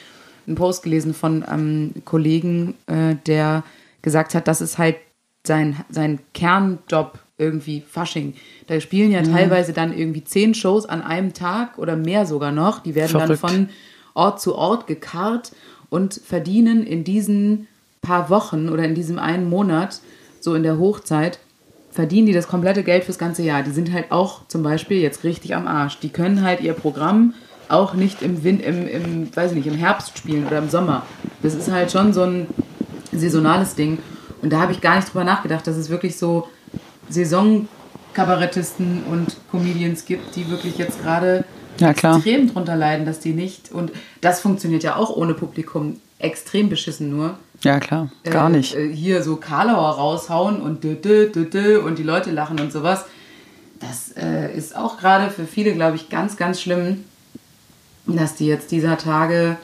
einen Post gelesen von einem Kollegen, äh, der gesagt hat, das ist halt sein, sein Kernjob irgendwie Fasching. Da spielen ja teilweise dann irgendwie zehn Shows an einem Tag oder mehr sogar noch. Die werden
Verrückt.
dann von Ort zu Ort gekarrt und verdienen in diesen paar Wochen oder in diesem einen Monat, so in der Hochzeit, verdienen die das komplette Geld fürs ganze Jahr. Die sind halt auch zum Beispiel jetzt richtig am Arsch. Die können halt ihr Programm auch nicht im, Win im, im, weiß ich nicht, im Herbst spielen oder im Sommer. Das ist halt schon so ein saisonales Ding. Und da habe ich gar nicht drüber nachgedacht, dass es wirklich so Saisonkabarettisten und Comedians gibt, die wirklich jetzt gerade
Ja,
extrem drunter leiden, dass die nicht, und das funktioniert ja auch ohne Publikum extrem beschissen nur,
Ja, klar, gar
äh,
nicht.
Äh, hier so Karlauer raushauen und dü, dü, dü, dü, und die Leute lachen und sowas. Das äh, ist auch gerade für viele, glaube ich, ganz, ganz schlimm, dass die jetzt dieser Tage,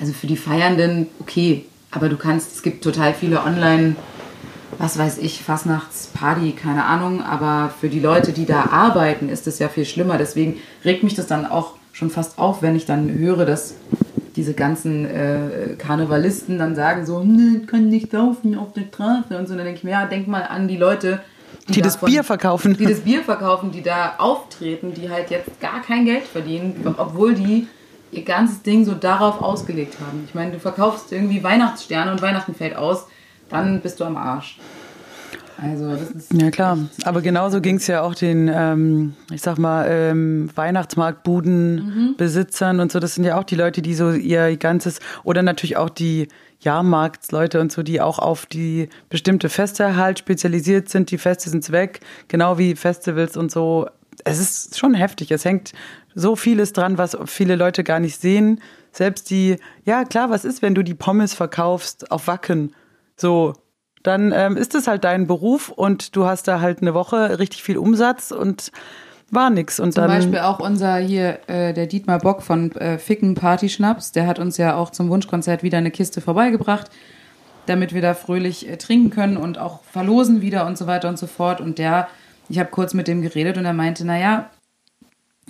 also für die Feiernden, okay, aber du kannst, es gibt total viele online, was weiß ich, Fastnachtsparty, keine Ahnung, aber für die Leute, die da arbeiten, ist es ja viel schlimmer. Deswegen regt mich das dann auch schon fast auf, wenn ich dann höre, dass diese ganzen äh, Karnevalisten dann sagen so, ne, können nicht saufen auf der Straße und so. Und dann denke ich mir, ja, denk mal an die Leute,
Die das Bier verkaufen.
Die das Bier verkaufen, die da auftreten, die halt jetzt gar kein Geld verdienen, obwohl die ihr ganzes Ding so darauf ausgelegt haben. Ich meine, du verkaufst irgendwie Weihnachtssterne und Weihnachten fällt aus, dann bist du am Arsch. Also das ist
Ja klar, aber genauso ging es ja auch den, ähm, ich sag mal, ähm, Weihnachtsmarktbudenbesitzern und so. Das sind ja auch die Leute, die so ihr ganzes, oder natürlich auch die Jahrmarktsleute und so, die auch auf die bestimmte Feste halt spezialisiert sind. Die Feste sind weg, genau wie Festivals und so. Es ist schon heftig. Es hängt so vieles dran, was viele Leute gar nicht sehen. Selbst die, ja klar, was ist, wenn du die Pommes verkaufst auf Wacken? So, dann ähm, ist es halt dein Beruf und du hast da halt eine Woche richtig viel Umsatz und war nix. Und
Zum
dann,
Beispiel auch unser hier, äh, der Dietmar Bock von äh, Ficken Party Schnaps, der hat uns ja auch zum Wunschkonzert wieder eine Kiste vorbeigebracht, damit wir da fröhlich äh, trinken können und auch verlosen wieder und so weiter und so fort. Und der, ich habe kurz mit dem geredet und er meinte, naja,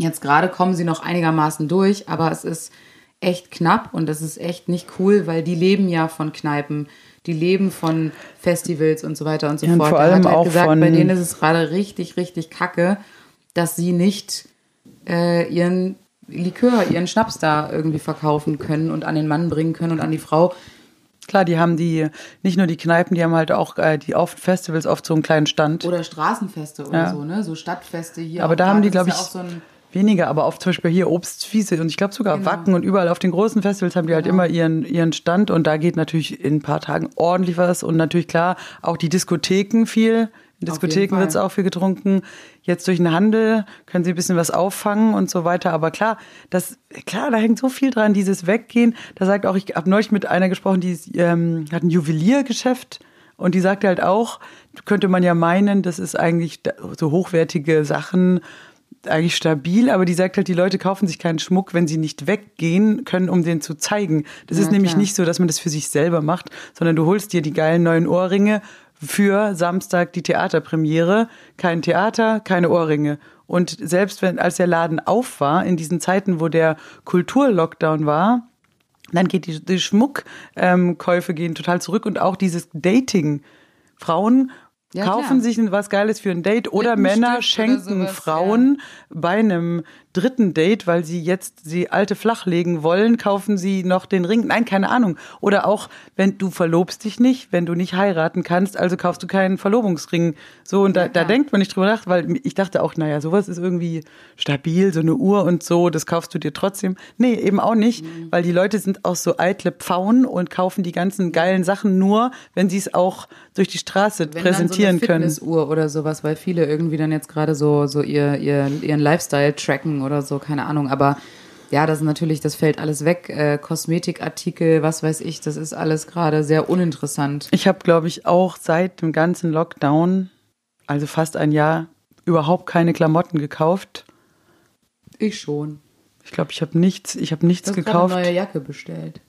jetzt gerade kommen sie noch einigermaßen durch, aber es ist echt knapp und das ist echt nicht cool, weil die leben ja von Kneipen, die leben von Festivals und so weiter und so
Ja, und
fort.
vor
Er
allem
hat halt
auch
gesagt,
von-
bei denen ist es gerade richtig, richtig kacke, dass sie nicht äh, ihren Likör, ihren Schnaps da irgendwie verkaufen können und an den Mann bringen können und an die Frau.
klar, die haben die, nicht nur die Kneipen, die haben halt auch äh, die oft Festivals oft so einen kleinen Stand.
Oder Straßenfeste oder
Ja.
so, ne? So Stadtfeste hier.
Aber da haben die, glaube
ja
ich,
auch so ein
weniger, aber oft zum Beispiel hier Obstwiese und ich glaube sogar
Genau.
Wacken und überall auf den großen Festivals haben die halt immer ihren, ihren Stand und da geht natürlich in ein paar Tagen ordentlich was und natürlich klar auch die Diskotheken viel. In Diskotheken wird es auch viel getrunken. Jetzt durch den Handel können sie ein bisschen was auffangen und so weiter. Aber klar, das, klar, da hängt so viel dran, dieses Weggehen. Da sagt auch, ich habe neulich mit einer gesprochen, die ähm, hat ein Juweliergeschäft und die sagte halt auch, könnte man ja meinen, das ist eigentlich so hochwertige Sachen, eigentlich stabil, aber die sagt halt, die Leute kaufen sich keinen Schmuck, wenn sie nicht weggehen können, um den zu zeigen. Das
Ja,
ist nämlich
klar.
nicht so, dass man das für sich selber macht, sondern du holst dir die geilen neuen Ohrringe für Samstag die Theaterpremiere. Kein Theater, keine Ohrringe. Und selbst wenn, als der Laden auf war, in diesen Zeiten, wo der Kulturlockdown war, dann geht die, die Schmuckkäufe gehen total zurück und auch dieses Dating. Frauen
Ja,
kaufen
klar.
sich was Geiles für ein Date oder Männer
oder
schenken
sowas,
Frauen bei einem dritten Date, weil sie jetzt sie alte flachlegen wollen, kaufen sie noch den Ring. Nein, keine Ahnung. Oder auch, wenn du verlobst dich nicht, wenn du nicht heiraten kannst, also kaufst du keinen Verlobungsring. So, und da, da
klar.
denkt man nicht drüber nach, weil ich dachte auch, naja, sowas ist irgendwie stabil, so eine Uhr und so, das kaufst du dir trotzdem. Nee, eben auch nicht,
Mhm.
weil die Leute sind auch so eitle Pfauen und kaufen die ganzen geilen Sachen nur, wenn sie es auch durch die Straße
Wenn
präsentieren
dann so eine
können.
Fitnessuhr oder sowas, weil viele irgendwie dann jetzt gerade so, so ihr, ihr, ihren Lifestyle tracken oder so, keine Ahnung. Aber ja, das ist natürlich, das fällt alles weg. Äh, Kosmetikartikel, was weiß ich, das ist alles gerade sehr uninteressant.
Ich habe, glaube ich, auch seit dem ganzen Lockdown, also fast ein Jahr, überhaupt keine Klamotten gekauft.
Ich schon.
Ich glaube, ich habe nichts, ich habe nichts
Du hast gerade
gekauft.
eine neue Jacke bestellt.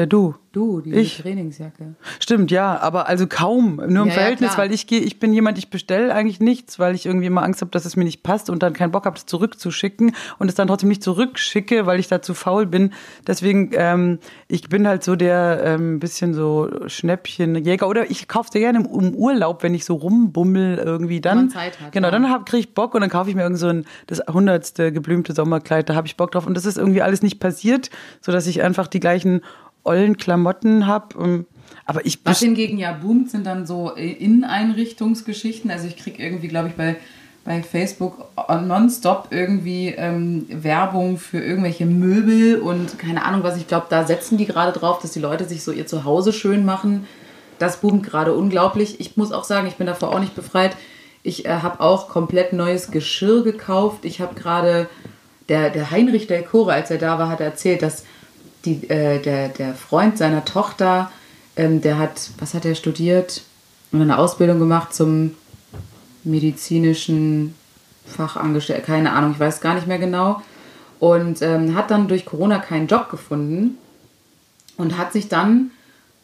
Wer du?
Du, diese
Ich?
Trainingsjacke.
Stimmt, ja, aber also kaum, nur im
Ja, ja,
Verhältnis,
klar.
weil ich gehe, ich bin jemand, ich bestelle eigentlich nichts, weil ich irgendwie immer Angst habe, dass es mir nicht passt und dann keinen Bock habe, es zurückzuschicken und es dann trotzdem nicht zurückschicke, weil ich da zu faul bin. Deswegen, ähm, ich bin halt so der ähm, bisschen so Schnäppchenjäger oder ich kaufe sehr gerne im, im Urlaub, wenn ich so rumbummel irgendwie dann.
man Zeit hat,
genau,
ja.
dann kriege ich Bock und dann kaufe ich mir irgend so ein das hundertste geblümte Sommerkleid, da habe ich Bock drauf und das ist irgendwie alles nicht passiert, so dass ich einfach die gleichen ollen Klamotten habe. Aber ich
Was hingegen ja boomt, sind dann so Inneneinrichtungsgeschichten. Also ich kriege irgendwie, glaube ich, bei, bei Facebook nonstop irgendwie ähm, Werbung für irgendwelche Möbel und keine Ahnung was. Ich glaube, da setzen die gerade drauf, dass die Leute sich so ihr Zuhause schön machen. Das boomt gerade unglaublich. Ich muss auch sagen, ich bin davor auch nicht befreit. Ich äh, habe auch komplett neues Geschirr gekauft. Ich habe gerade, der, der Heinrich Delcore, als er da war, hat erzählt, dass die, äh, der, der Freund seiner Tochter ähm, der hat, was hat er studiert? Und eine Ausbildung gemacht zum medizinischen Fachangestellten, keine Ahnung, ich weiß gar nicht mehr genau. Und ähm, hat dann durch Corona keinen Job gefunden und hat sich dann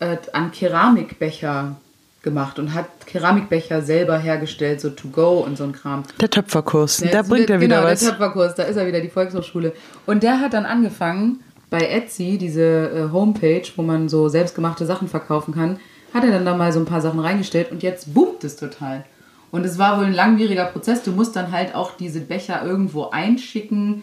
äh, an Keramikbecher gemacht und hat Keramikbecher selber hergestellt, so to go und so ein Kram.
Der Töpferkurs,
Ja,
da bringt er wieder
genau,
was.
der Töpferkurs, da ist er wieder, die Volkshochschule. Und der hat dann angefangen, bei Etsy, diese äh, Homepage, wo man so selbstgemachte Sachen verkaufen kann, hat er dann da mal so ein paar Sachen reingestellt und jetzt boomt es total. Und es war wohl ein langwieriger Prozess. Du musst dann halt auch diese Becher irgendwo einschicken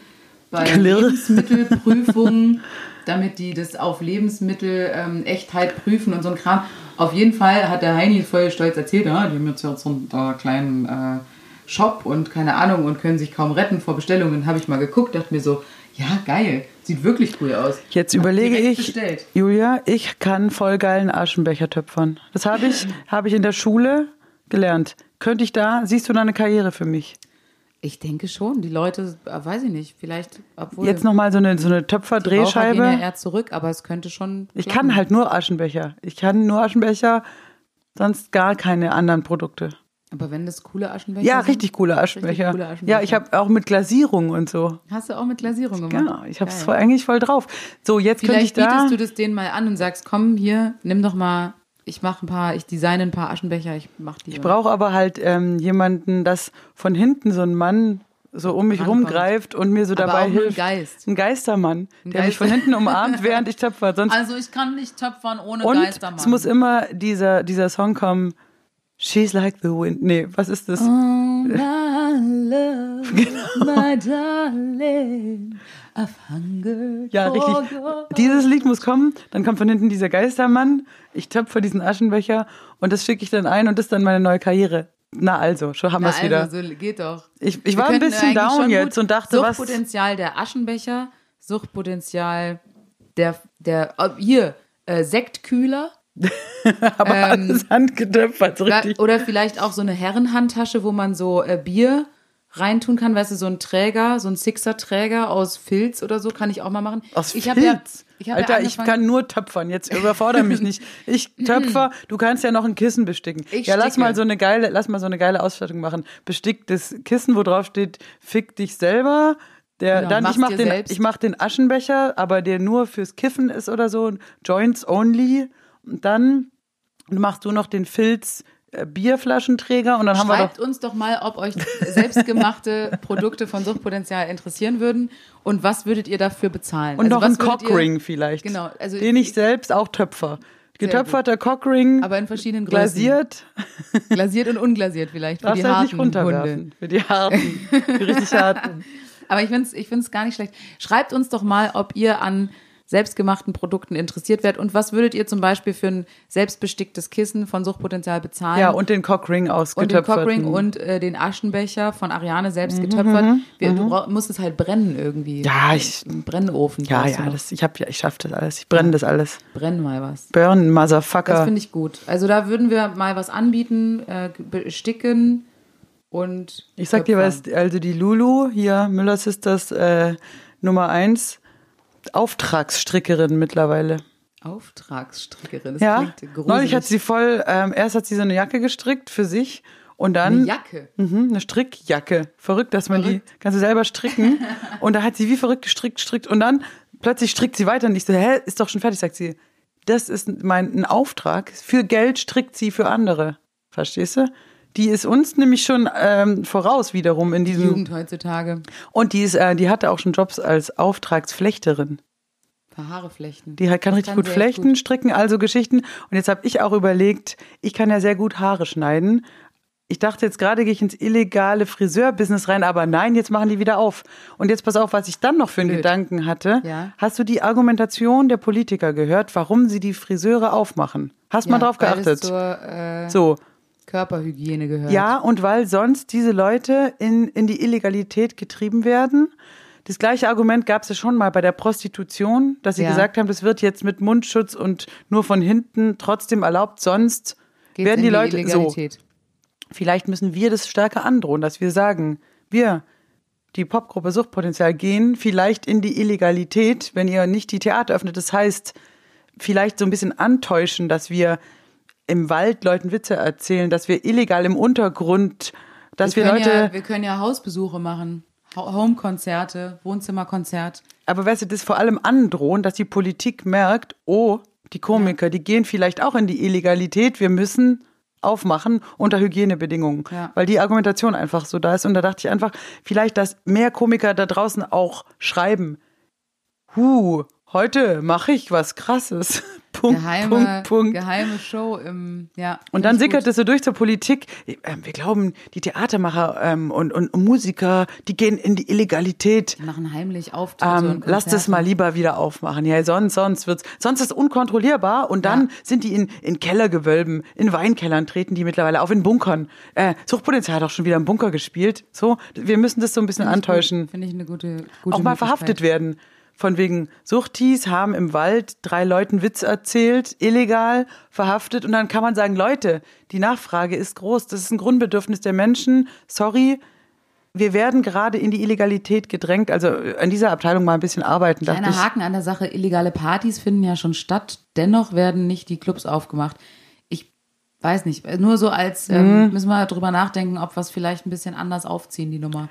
bei
Klirr.
Lebensmittelprüfungen, damit die das auf Lebensmittel ähm, Echtheit prüfen und so ein Kram. Auf jeden Fall hat der Heini voll stolz erzählt, ja, die haben jetzt ja so einen äh, kleinen äh, Shop und keine Ahnung und können sich kaum retten vor Bestellungen. Habe ich mal geguckt, dachte mir so, ja geil, sieht wirklich cool aus.
Jetzt
Hab
überlege ich,
Bestellt.
Julia, ich kann voll geilen Aschenbecher töpfern. Das habe ich, habe ich in der Schule gelernt. Könnte ich da, siehst du da eine Karriere für mich?
Ich denke schon, die Leute, äh, weiß ich nicht, vielleicht, obwohl
Jetzt nochmal so eine, so eine Töpferdrehscheibe.
eher zurück, aber es könnte schon.
Ich
klappen.
kann halt nur Aschenbecher. Ich kann nur Aschenbecher, sonst gar keine anderen Produkte.
Aber wenn das coole Aschenbecher
Ja,
sind,
richtig coole Aschenbecher.
coole Aschenbecher.
Ja, ich habe auch mit Glasierung und so.
Hast du auch mit Glasierung gemacht?
Genau, ich habe es eigentlich voll drauf. So, jetzt könnte ich
Vielleicht
da.
bietest du das denen mal an und sagst, komm hier, nimm doch mal, ich mache ein paar, ich designe ein paar Aschenbecher, ich mach die.
Ich brauche aber halt ähm, jemanden, dass von hinten so ein Mann so um mich
Rankommt.
rumgreift und mir so
Aber
dabei
nur ein
hilft.
Geist.
Ein Geistermann, der mich
Geist-
von hinten umarmt, während ich töpfer. Sonst
Also ich kann nicht töpfern ohne
und
Geistermann.
es muss immer dieser, dieser Song kommen. She's like the wind. Nee, was ist das?
Oh, my love,
Genau.
my darling, I've hungered
Ja, richtig. Dieses Lied muss kommen, dann kommt von hinten dieser Geistermann, ich töpfe diesen Aschenbecher und das schicke ich dann ein und das ist dann meine neue Karriere. Na also, schon haben wir es wieder.
also, so geht doch.
Ich, ich
Wir
war ein bisschen down jetzt und dachte, was.
Suchtpotenzial der Aschenbecher, Suchtpotenzial der, der oh, hier, äh, Sektkühler.
Aber
ähm,
alles handgetöpfert, richtig.
oder vielleicht auch so eine Herrenhandtasche, wo man so äh, Bier reintun kann, weißt du, so ein Träger, so ein Sixer-Träger aus Filz oder so, kann ich auch mal machen.
Aus
ich
Filz.
Ja, ich
Alter,
ja
ich kann nur töpfern. Jetzt überfordere mich nicht. Ich töpfer, du kannst ja noch ein Kissen besticken.
Ich
ja, lass
sticke.
mal so eine geile, lass mal so eine geile Ausstattung machen. Besticktes Kissen, wo drauf steht, fick dich selber. Der,
Genau,
dann ich mach den,
selbst.
ich mach den Aschenbecher, aber der nur fürs Kiffen ist oder so, Joints only. Und dann machst du noch den Filz äh, Bierflaschenträger und dann haben wir
Schreibt
doch
uns doch mal, ob euch selbstgemachte Produkte von Suchtpotenzial interessieren würden und was würdet ihr dafür bezahlen?
und
Also
noch
ihr-
Cockring vielleicht.
Genau, also
den ich selbst auch töpfer. Getöpferter Cockring,
Aber in verschiedenen Größen.
glasiert.
Glasiert und unglasiert vielleicht für
Darfst
die
halt
harten
nicht runterwerfen.
Hunde.
Für die harten, die richtig harten.
Aber ich finde es ich find's gar nicht schlecht. Schreibt uns doch mal, ob ihr an selbstgemachten Produkten interessiert werdet und was würdet ihr zum Beispiel für ein selbstbesticktes Kissen von Suchtpotenzial bezahlen?
Ja, und den Cockring
und den
ausgetöpfert.
Cockring und äh, den Aschenbecher von Ariane selbst getöpfert. Wir, Du brauch, musst es halt brennen irgendwie.
Mhm, Ja, ich-
Im Brennofen.
Ja,
du
ja, das, ich hab ja, ich schaff das alles. Ich brenne das alles.
Brenn mal was.
Burn,
Das
Motherfucker.
finde ich gut. Also da würden wir mal was anbieten, äh, besticken und
Ich sag dir was, also die Lulu, hier, Müller Sisters äh, Nummer eins, Auftragsstrickerin mittlerweile.
Auftragsstrickerin. Das
Ja,
klingt gruselig.
neulich hat sie voll, ähm, erst hat sie so eine Jacke gestrickt für sich und dann
eine Jacke.
Mhm, eine Strickjacke. Verrückt, dass man
Verrückt.
die kannst du selber stricken. und da hat sie wie verrückt gestrickt, strickt und dann plötzlich strickt sie weiter und ich so, hä, ist doch schon fertig, sagt sie. Das ist mein ein Auftrag. Für Geld strickt sie für andere. Verstehst du? Die ist uns nämlich schon ähm, voraus wiederum in diesem.
Jugend heutzutage.
Und die ist, äh, die hatte auch schon Jobs als Auftragsflechterin.
Paar Haare flechten.
Die halt kann
Das
richtig gut
sie echt
flechten, stricken, also Geschichten. Und jetzt habe ich auch überlegt, ich kann ja sehr gut Haare schneiden. Ich dachte jetzt gerade gehe ich ins illegale Friseur-Business rein, aber nein, jetzt machen die wieder auf. Und jetzt pass auf, was ich dann noch für einen
Blöd.
Gedanken hatte.
Ja.
Hast du die Argumentation der Politiker gehört, warum sie die Friseure aufmachen? Hast mal drauf geachtet?
zur äh,
So,
Körperhygiene gehört.
ja, und weil sonst diese Leute in, in die Illegalität getrieben werden. Das gleiche Argument gab es ja schon mal bei der Prostitution, dass sie
Ja.
gesagt haben, das wird jetzt mit Mundschutz und nur von hinten trotzdem erlaubt, sonst
Geht's
werden
in
die Leute so.
Illegalität.
Vielleicht müssen wir das stärker androhen, dass wir sagen, wir, die Popgruppe Suchtpotenzial, gehen vielleicht in die Illegalität, wenn ihr nicht die Theater öffnet. Das heißt, vielleicht so ein bisschen antäuschen, dass wir im Wald Leuten Witze erzählen, dass wir illegal im Untergrund, dass wir,
können
Leute,
ja, wir können ja Hausbesuche machen. Ho- Home-Konzerte, Wohnzimmerkonzert.
aber weißt du, das vor allem androhen, dass die Politik merkt, oh, die Komiker, die gehen vielleicht auch in die Illegalität, wir müssen aufmachen unter Hygienebedingungen,
Ja.
weil die Argumentation einfach so da ist. Und da dachte ich einfach, vielleicht, dass mehr Komiker da draußen auch schreiben, hu, heute mache ich was Krasses. Punkt,
Geheime,
Punkt, Punkt.
geheime Show im, ja.
Und dann sickert es so durch zur Politik. Ähm, Wir glauben, die Theatermacher ähm, und, und Musiker, die gehen in die Illegalität.
Die machen heimlich Auftritte
Ähm, lasst es mal lieber wieder aufmachen. Ja, sonst, sonst wird's, sonst ist es unkontrollierbar und dann
Ja.
sind die in, in Kellergewölben, in Weinkellern treten die mittlerweile auf, in Bunkern. Äh, Suchtpotenzial hat auch schon wieder im Bunker gespielt. So, wir müssen das so ein bisschen antäuschen.
Finde ich eine gute, gute
Auch mal verhaftet werden. Von wegen Suchtis haben im Wald drei Leuten Witz erzählt, illegal, verhaftet. Und dann kann man sagen, Leute, die Nachfrage ist groß. Das ist ein Grundbedürfnis der Menschen. Sorry, wir werden gerade in die Illegalität gedrängt. Also an dieser Abteilung mal ein bisschen arbeiten,
Kleiner. Haken an der Sache, illegale Partys finden ja schon statt, dennoch werden nicht die Clubs aufgemacht. Ich weiß nicht, nur so als,
Mhm.
ähm, müssen wir drüber nachdenken, ob wir es vielleicht ein bisschen anders aufziehen, die Nummer.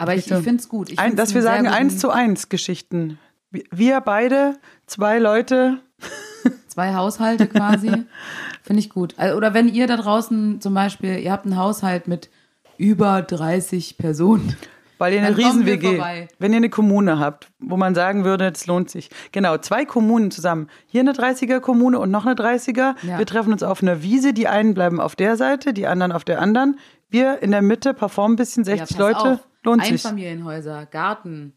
Aber ich, ich finde es gut. Ich
Ein, dass wir sagen, eins zu eins Geschichten. Wir- beide, zwei Leute,
Zwei Haushalte quasi. Finde ich gut. Also, Oder wenn ihr da draußen zum Beispiel, ihr habt einen Haushalt mit über 30 Personen.
Weil ihr eine Riesen-WG,
vorbei.
wenn ihr eine Kommune habt, wo man sagen würde, das lohnt sich. Genau, zwei Kommunen zusammen. Hier eine 30er-Kommune und noch eine 30er.
Ja.
Wir treffen uns auf einer Wiese. Die einen bleiben auf der Seite, die anderen auf der anderen. Wir in der Mitte performen ein bisschen, 60
Ja,
Leute.
auf.
Lohnt.
Einfamilienhäuser, Garten.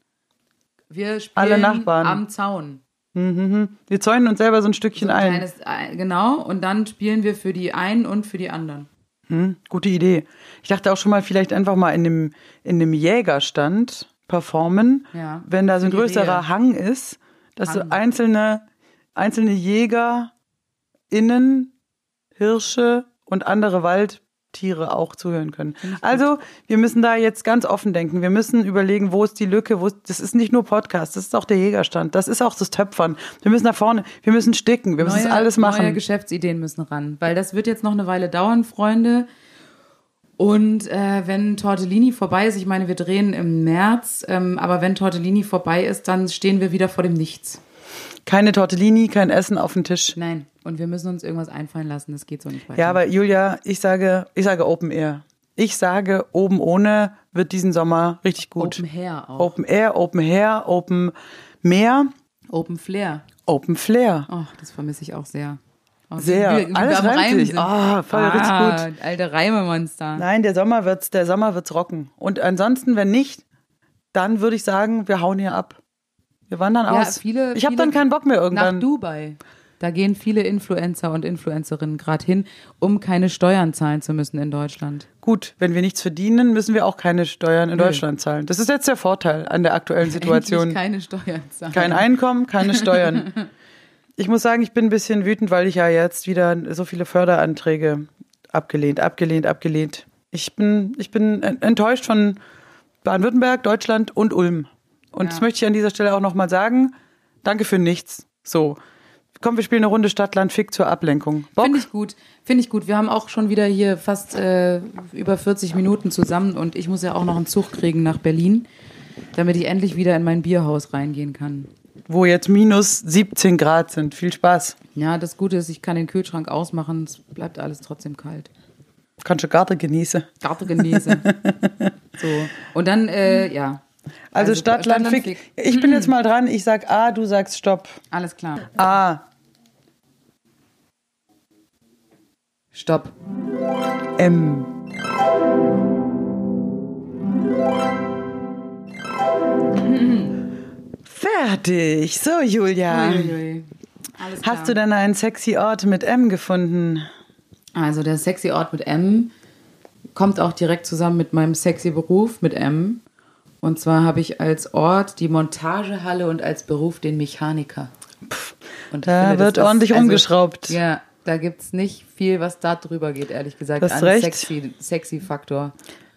Wir spielen
Alle Nachbarn.
am Zaun.
Wir zäunen uns selber so ein Stückchen
So ein
ein.
kleines, äh, genau, und dann spielen wir für die einen und für die anderen.
Gute Idee. Ich dachte auch schon mal, vielleicht einfach mal in dem, in dem Jägerstand performen,
Ja,
wenn da so ein größerer
Idee.
Hang ist, dass so
Hang.
einzelne, einzelne Jäger innen, Hirsche und andere Waldtiere auch zuhören können. Also, wir müssen da jetzt ganz offen denken. Wir müssen überlegen, wo ist die Lücke, wo ist, das ist nicht nur Podcast, das ist auch der Jägerstand, das ist auch das Töpfern. Wir müssen nach vorne, wir müssen sticken, wir müssen das alles
Neue
machen.
Geschäftsideen müssen ran, weil das wird jetzt noch eine Weile dauern, Freunde. Und äh, wenn Tortellini vorbei ist, ich meine, wir drehen im März, ähm, aber wenn Tortellini vorbei ist, dann stehen wir wieder vor dem Nichts.
Keine Tortellini, kein Essen auf dem Tisch.
Nein, und wir müssen uns irgendwas einfallen lassen, das geht so nicht weiter.
Ja, aber Julia, ich sage, ich sage Open Air. Ich sage, oben ohne wird diesen Sommer richtig gut.
Open Hair auch.
Open Air, Open Hair, Open Meer,
Open Flair.
Open Flair.
Oh, das vermisse ich auch sehr. Oh,
Sehr.
wie wir
Alles reimt sich. Ah, voll richtig
gut. Alte Reimemonster.
Nein, der Sommer wird's, der Sommer wird's rocken. Und ansonsten, wenn nicht, dann würde ich sagen, wir hauen hier ab. Wir wandern
Ja,
aus.
viele-
ich habe dann keinen Bock mehr irgendwann.
Nach Dubai. Da gehen viele Influencer und Influencerinnen gerade hin, um keine Steuern zahlen zu müssen in Deutschland.
Gut, wenn wir nichts verdienen, müssen wir auch keine Steuern in Deutschland zahlen. Das ist jetzt der Vorteil an der aktuellen Situation.
Endlich keine Steuern zahlen.
Kein Einkommen, keine Steuern. Ich muss sagen, ich bin ein bisschen wütend, weil ich ja jetzt wieder so viele Förderanträge abgelehnt, abgelehnt, abgelehnt. Ich bin, ich bin en- enttäuscht von Baden-Württemberg, Deutschland und Ulm. Und
Ja.
das möchte ich an dieser Stelle auch nochmal sagen. Danke für nichts. So. Komm, wir spielen eine Runde Stadt-Land Fick zur Ablenkung.
Finde ich gut. Finde ich gut. Wir haben auch schon wieder hier fast äh, über 40 Minuten zusammen und ich muss ja auch noch einen Zug kriegen nach Berlin, damit ich endlich wieder in mein Bierhaus reingehen kann.
Wo jetzt minus 17 Grad sind. Viel Spaß.
Ja, das Gute ist, ich kann den Kühlschrank ausmachen, es bleibt alles trotzdem kalt.
Kannst du Garten genießen.
Garten genießen. so. Und dann, äh, ja.
Also, Stadt, Land, Fick. Ich bin jetzt mal dran. Ich sag A, du sagst Stopp.
Alles klar.
A,
Stopp.
M. Fertig. So, Julia.
Uiuiui. Alles klar.
Hast du denn einen sexy Ort mit M gefunden?
Also der sexy Ort mit M kommt auch direkt zusammen mit meinem sexy Beruf mit M. Und zwar habe ich als Ort die Montagehalle und als Beruf den Mechaniker. Und
Da
finde,
wird
das-
ordentlich
also,
umgeschraubt.
Ja, da gibt es nicht viel, was da drüber geht, ehrlich gesagt.
Hast
an
recht.
Sexy, sexy Faktor.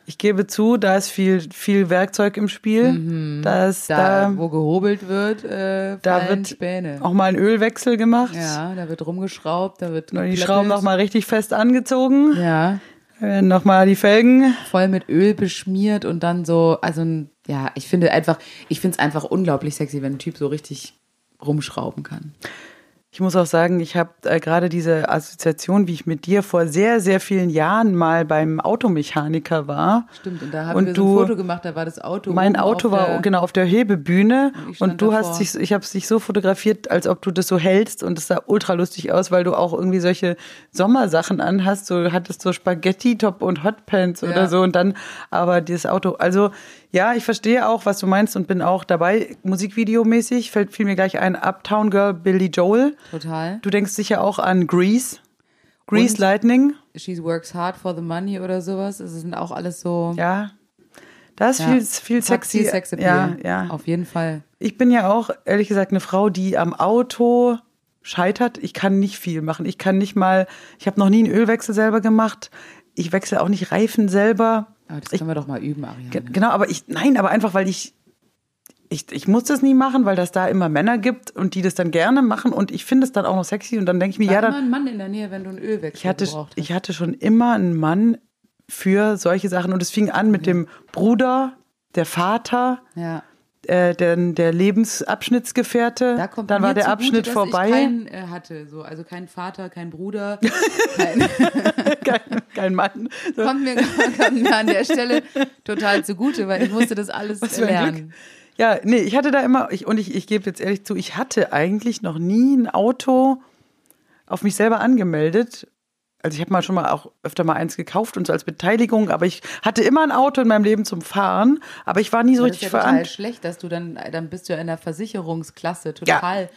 Ich gebe zu, da ist viel, viel Werkzeug im Spiel. Da ist,
Da,
da,
wo gehobelt wird, äh,
da wird
Späne.
auch mal ein Ölwechsel gemacht.
Ja, da wird rumgeschraubt, da wird
Die. Schrauben nochmal richtig fest angezogen.
Ja,
Äh, Nochmal die Felgen.
voll mit Öl beschmiert und dann so, also ein- ja, ich finde einfach, ich finde es einfach unglaublich sexy, wenn ein Typ so richtig rumschrauben kann.
Ich muss auch sagen, ich habe äh, gerade diese Assoziation, wie ich mit dir vor sehr, sehr vielen Jahren mal beim Automechaniker war.
Stimmt, und da haben
Und
wir so ein Foto gemacht, da war das Auto.
Mein Auto war
der,
genau auf der Hebebühne
Und
du
davor.
hast dich, ich habe dich so fotografiert, als ob du das so hältst und es sah ultra lustig aus, weil du auch irgendwie solche Sommersachen anhast. Du hattest so Spaghetti-Top und Hotpants
Ja.
oder so und dann aber dieses Auto. Also ja, ich verstehe auch, was du meinst und bin auch dabei. Musikvideomäßig fällt fiel mir gleich ein Uptown Girl Billy Joel.
Total.
Du denkst sicher auch an Grease. Grease
Und-
Lightning.
She works hard for the money oder sowas. Es sind auch alles so.
Ja. Da ist
Ja.
viel, viel sexy.
viel Sexappeal.
ja, ja.
Auf jeden Fall.
Ich bin ja auch, ehrlich gesagt, eine Frau, die am Auto scheitert. Ich kann nicht viel machen. Ich kann nicht mal, ich habe noch nie einen Ölwechsel selber gemacht. Ich wechsle auch nicht Reifen selber.
Aber das
Ich-
können wir doch mal üben, Ariane.
Ge- Genau, aber ich, nein, aber einfach, weil ich, ich, ich muss das nie machen, weil das da immer Männer gibt und die das dann gerne machen und ich finde es dann auch noch sexy und dann denke ich mir,
War
ja,
immer
dann,
ein Mann in der Nähe, wenn du einen Ölwechsel
ich hatte, ich hatte schon immer einen Mann für solche Sachen und es fing an mit dem Bruder, der Vater,
ja.
Äh, der, der Lebensabschnittsgefährte.
Da
dann war der
zugute,
Abschnitt vorbei.
Ich keinen äh, hatte, so. also kein Vater, kein Bruder. kein,
kein, kein Mann. So,
kommt, mir, kommt mir an der Stelle total zugute, weil ich musste das alles lernen.
Glück. Ja, nee, ich hatte da immer, ich, und ich, ich gebe jetzt ehrlich zu, ich hatte eigentlich noch nie ein Auto auf mich selber angemeldet. Also ich habe mal schon mal auch öfter mal eins gekauft und so als Beteiligung, aber ich hatte immer ein Auto in meinem Leben zum Fahren, aber ich war nie so
das ist
richtig
ja total
verantwortlich.
schlecht, dass du dann, dann bist du ja in der Versicherungsklasse total.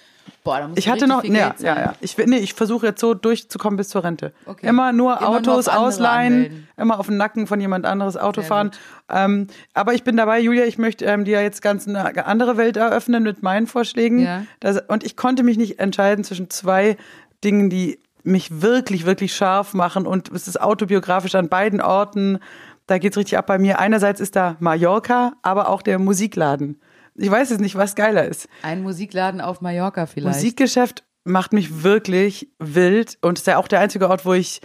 Boah, da musst
Ich
du
hatte noch,
viel
ja, ja, ja. Ich, nee, ich versuche jetzt so durchzukommen bis zur Rente.
Okay.
Immer nur
Immer nur
Autos
andere
ausleihen,
anmelden.
immer auf den Nacken von jemand anderes Auto
Sehr
fahren. Ähm, aber ich bin dabei, Julia, ich möchte ähm, dir jetzt ganz eine andere Welt eröffnen mit meinen Vorschlägen.
Ja.
Das, und ich konnte mich nicht entscheiden zwischen zwei Dingen, die mich wirklich, wirklich scharf machen. Und es ist autobiografisch an beiden Orten. Da geht's richtig ab bei mir. Einerseits ist da Mallorca, aber auch der Musikladen. Ich weiß jetzt nicht, was geiler ist.
Ein Musikladen auf Mallorca vielleicht.
Musikgeschäft macht mich wirklich wild und ist ja auch der einzige Ort, wo ich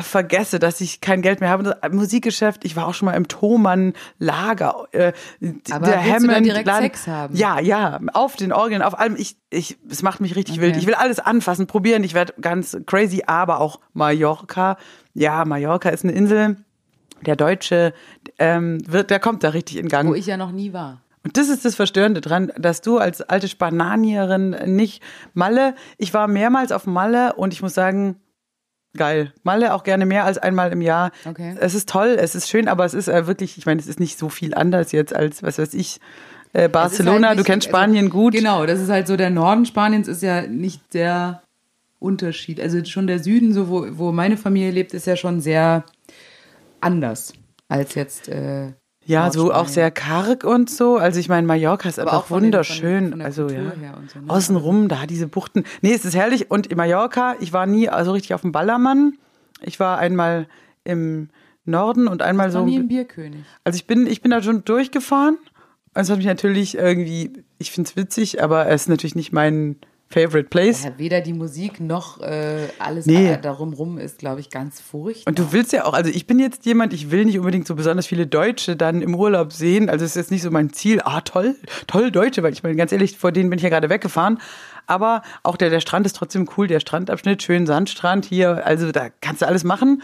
vergesse, dass ich kein Geld mehr habe. Das Musikgeschäft, ich war auch schon mal im Thomann Lager, äh,
Aber
der
willst du da
Hammond
direkt
Laden.
Sex haben?
Ja, ja, auf den Orgeln, auf allem. Ich, ich, es macht mich richtig
Okay.
wild. Ich will alles anfassen, probieren. Ich werde ganz crazy, aber auch Mallorca. Ja, Mallorca ist eine Insel. Der Deutsche ähm, wird, der kommt da richtig in Gang.
Wo ich ja noch nie war.
Und das ist das Verstörende dran, dass du als alte Spananierin nicht Malle, ich war mehrmals auf Malle und ich muss sagen, geil. Malle auch gerne mehr als einmal im Jahr.
Okay.
Es ist toll, es ist schön, aber es ist äh, wirklich, ich meine, es ist nicht so viel anders jetzt als, was weiß ich, äh, Barcelona.
Es ist halt
du
nicht-
kennst
also,
Spanien gut.
Genau, das ist halt so, der Norden Spaniens ist ja nicht der Unterschied. Also schon der Süden, so wo, wo meine Familie lebt, ist ja schon sehr anders als jetzt. Äh,
Ja, so auch sehr karg und so. Also ich meine, Mallorca ist
Aber
einfach
auch den-
wunderschön.
der
also
Kultur
ja,
so, ne?
außenrum da diese Buchten. Nee, es ist herrlich. Und in Mallorca, ich war nie also richtig auf dem Ballermann. Ich war einmal im Norden und einmal
war
so.
nie ein Bierkönig.
Also ich bin, ich bin da schon durchgefahren. Also hat mich natürlich irgendwie, ich finde es witzig, aber es ist natürlich nicht mein Favorite Place.
Ja, weder die Musik noch äh, alles
Nee.
äh, darum rum ist, glaube ich, ganz furchtbar.
Und du willst ja auch, also ich bin jetzt jemand, ich will nicht unbedingt so besonders viele Deutsche dann im Urlaub sehen. Also es ist jetzt nicht so mein Ziel, ah toll, toll Deutsche, weil ich meine, ganz ehrlich, vor denen bin ich ja gerade weggefahren. Aber auch der, der Strand ist trotzdem cool, der Strandabschnitt, schön Sandstrand hier, also da kannst du alles machen.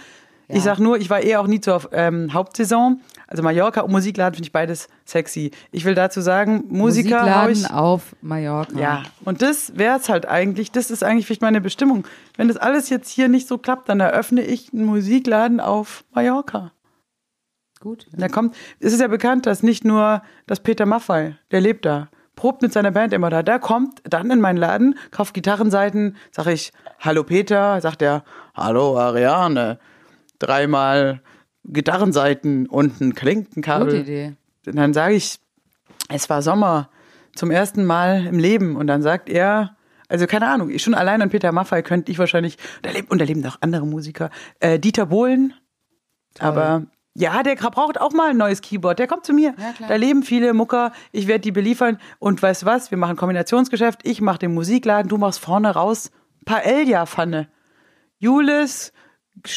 Ja.
Ich sag nur, ich war eher auch nie zur ähm, Hauptsaison. Also Mallorca und Musikladen finde ich beides sexy. Ich will dazu sagen, Musiker
Musikladen
ich,
auf Mallorca.
ja, und das wäre es halt eigentlich, das ist eigentlich vielleicht meine Bestimmung. Wenn das alles jetzt hier nicht so klappt, dann eröffne ich einen Musikladen auf Mallorca.
Gut.
Da kommt, es ist ja bekannt, dass nicht nur das Peter Maffay, der lebt da, probt mit seiner Band immer da, der kommt dann in meinen Laden, kauft Gitarrenseiten, sag ich, hallo Peter, sagt er, hallo Ariane, dreimal Gitarrenseiten und ein Klinkenkabel.
Gute Idee.
Und dann sage ich, es war Sommer zum ersten Mal im Leben. Und dann sagt er, also keine Ahnung, schon allein an Peter Maffay könnte ich wahrscheinlich, und da leben, noch andere Musiker, äh, Dieter Bohlen, aber Ja, der braucht auch mal ein neues Keyboard. Der kommt zu mir.
Ja.
Da leben viele Mucker. Ich werde die beliefern. Und weißt du was? Wir machen Kombinationsgeschäft. Ich mache den Musikladen. Du machst vorne raus Paella-Pfanne. Julis,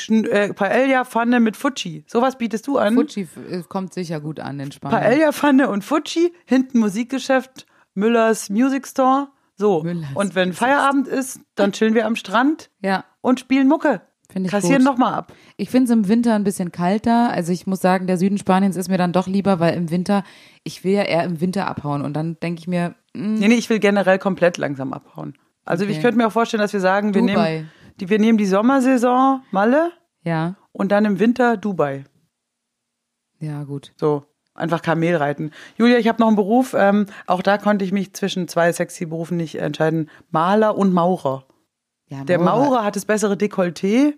äh, Paella-Pfanne mit Fuji. Sowas bietest du an.
Fuji äh, kommt sicher gut an in Spanien.
Paella-Pfanne und Fuji. Hinten Musikgeschäft. Müllers Music Store. So.
Müllers
und wenn Feierabend ist, dann chillen wir am Strand
Ja,
und spielen Mucke.
Finde ich
Kassieren nochmal ab.
ich finde es im Winter ein bisschen kalter. Also ich muss sagen, der Süden Spaniens ist mir dann doch lieber, weil im Winter, ich will ja eher im Winter abhauen. Und dann denke ich mir, hm,
Nee, nee, ich will generell komplett langsam abhauen. Also ich
Okay.
könnte mir auch vorstellen, dass wir sagen, wir
Dubai.
nehmen, die, wir nehmen die Sommersaison Malle
ja,
und dann im Winter Dubai.
ja gut.
So, einfach Kamel reiten. Julia, ich habe noch einen Beruf. Ähm, auch da konnte ich mich zwischen zwei sexy Berufen nicht entscheiden. Maler und Maurer.
Ja,
Der Maurer hat das bessere Dekolleté.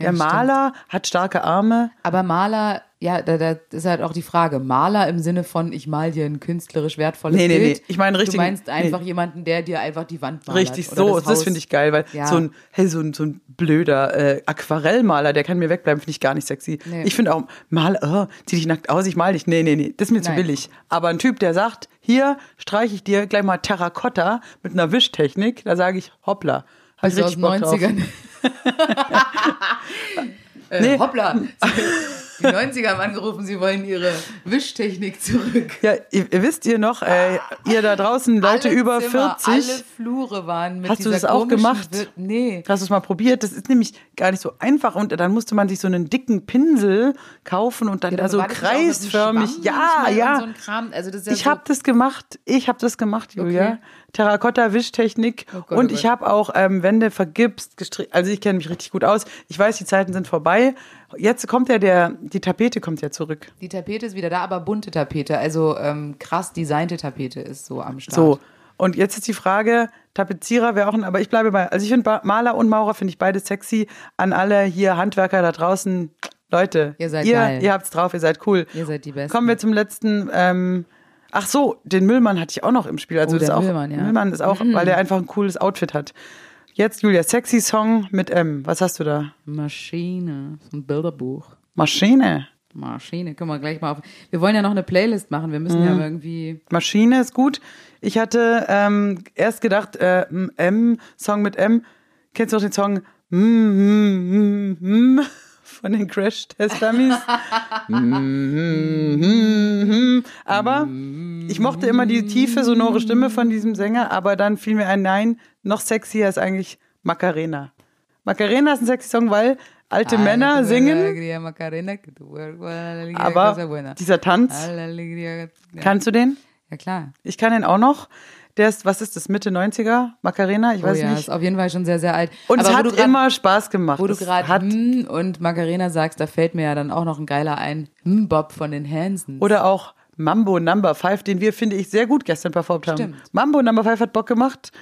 Der
Ja.
Maler hat starke Arme.
Aber Maler, ja, da, da ist halt auch die Frage. Maler im Sinne von, ich mal dir ein künstlerisch wertvolles
Nee, nee,
Bild.
nee. Ich meine
Du
richtig-
meinst einfach
nee.
jemanden, der dir einfach die Wand malert.
Richtig, so,
das,
das, finde ich geil, weil
Ja.
so ein, hey, so ein, so ein blöder äh, Aquarellmaler, der kann mir wegbleiben, finde ich gar nicht sexy.
Nee.
Ich finde auch, mal, oh, zieh dich nackt aus, ich mal dich. Nee, nee, nee, das ist mir zu
Nein.
billig. Aber ein Typ, der sagt, hier streiche ich dir gleich mal Terrakotta mit einer Wischtechnik, da sage ich, hoppla. Hab ich
Also aus
richtig Bock drauf.
90ern. äh,
Nee.
Hoppla. Die 90er haben angerufen, sie wollen ihre Wischtechnik zurück.
Ja, ihr, ihr wisst ihr noch, äh, ihr da draußen, Leute
alle
über
Zimmer,
40.
Alle Flure waren mit
Hast du das auch gemacht?
Wir- nee.
Hast du es mal probiert? Das ist nämlich gar nicht so einfach. Und dann musste man sich so einen dicken Pinsel kaufen und dann da so kreisförmig. Ja, ja.
So? Also ja
Ich
so,
habe das gemacht. Ich habe das gemacht, Julia.
Okay.
Terrakotta-Wischtechnik.
Oh
und
oh
ich habe auch ähm, Wände vergipst, gestrickt. Also ich kenne mich richtig gut aus. Ich weiß, die Zeiten sind vorbei. Jetzt kommt ja der, die Tapete kommt ja zurück.
Die Tapete ist wieder da, aber bunte Tapete. Also ähm, krass designte Tapete ist so am Start.
So. Und jetzt ist die Frage, Tapezierer wäre auch ein, aber ich bleibe bei, also ich finde Maler und Maurer finde ich beide sexy. An alle hier Handwerker da draußen, Leute,
Ihr seid
ihr,
geil.
ihr habt's drauf, ihr seid cool.
Ihr seid die Besten.
Kommen wir zum letzten, ähm, ach so, den Müllmann hatte ich auch noch im Spiel. Also
Oh,
ist
der
auch,
Müllmann, ja. Mhm.
Müllmann ist auch, weil der einfach ein cooles Outfit hat. Jetzt, Julia, sexy Song mit M. Was hast du da?
Maschine. So ein Bilderbuch.
Maschine.
Maschine. Können wir gleich mal auf. Wir wollen ja noch eine Playlist machen. Wir müssen
Mhm.
ja irgendwie.
Maschine ist gut. Ich hatte ähm, erst gedacht, äh, m, M, Song mit M. Kennst du noch den Song mm, mm, mm, mm, von den Crash Test Dummies? Mm, mm, mm, mm. aber ich mochte immer die tiefe, sonore Stimme von diesem Sänger, aber dann fiel mir ein Nein, noch sexier ist eigentlich Macarena. Macarena ist ein sexy Song, weil alte
Ah,
Männer singen, aber dieser Tanz, kannst du den?
ja, klar.
Ich kann den auch noch. Der ist, was ist das, Mitte 90er? Macarena? Ich
Oh
weiß
ja,
nicht.
ist auf jeden Fall schon sehr, sehr alt.
Und
Aber
es hat
grad-
immer Spaß gemacht.
Wo du gerade hm und Macarena sagst, da fällt mir ja dann auch noch ein geiler ein. Hm Bob von den Hansons.
Oder auch Mambo Number Five, den wir, finde ich, sehr gut gestern performt haben.
Stimmt.
Mambo Number Five hat Bock gemacht.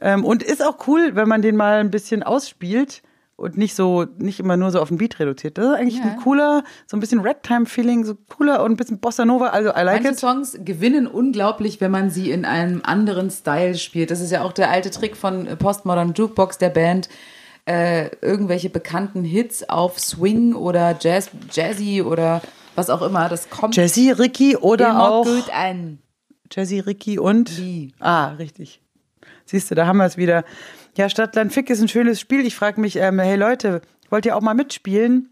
Ähm, und ist auch cool, wenn man den mal ein bisschen ausspielt und nicht so, nicht immer nur so auf den Beat reduziert. Das ist eigentlich
Ja.
ein cooler, so ein bisschen Ragtime-Feeling, so cooler und ein bisschen Bossa Nova. Also, I like
Manche
it.
Songs gewinnen unglaublich, wenn man sie in einem anderen Style spielt. Das ist ja auch der alte Trick von Postmodern Jukebox, der Band. Äh, irgendwelche bekannten Hits auf Swing oder Jazz, Jazzy oder was auch immer. Das kommt
Jazzy, Ricky oder
immer
auch
gut an.
Jazzy, Ricky und.
Wie?
Ah, richtig. Siehst du, da haben wir es wieder. Ja, Stadtland Fick ist ein schönes Spiel. Ich frage mich, ähm, hey Leute, wollt ihr auch mal mitspielen?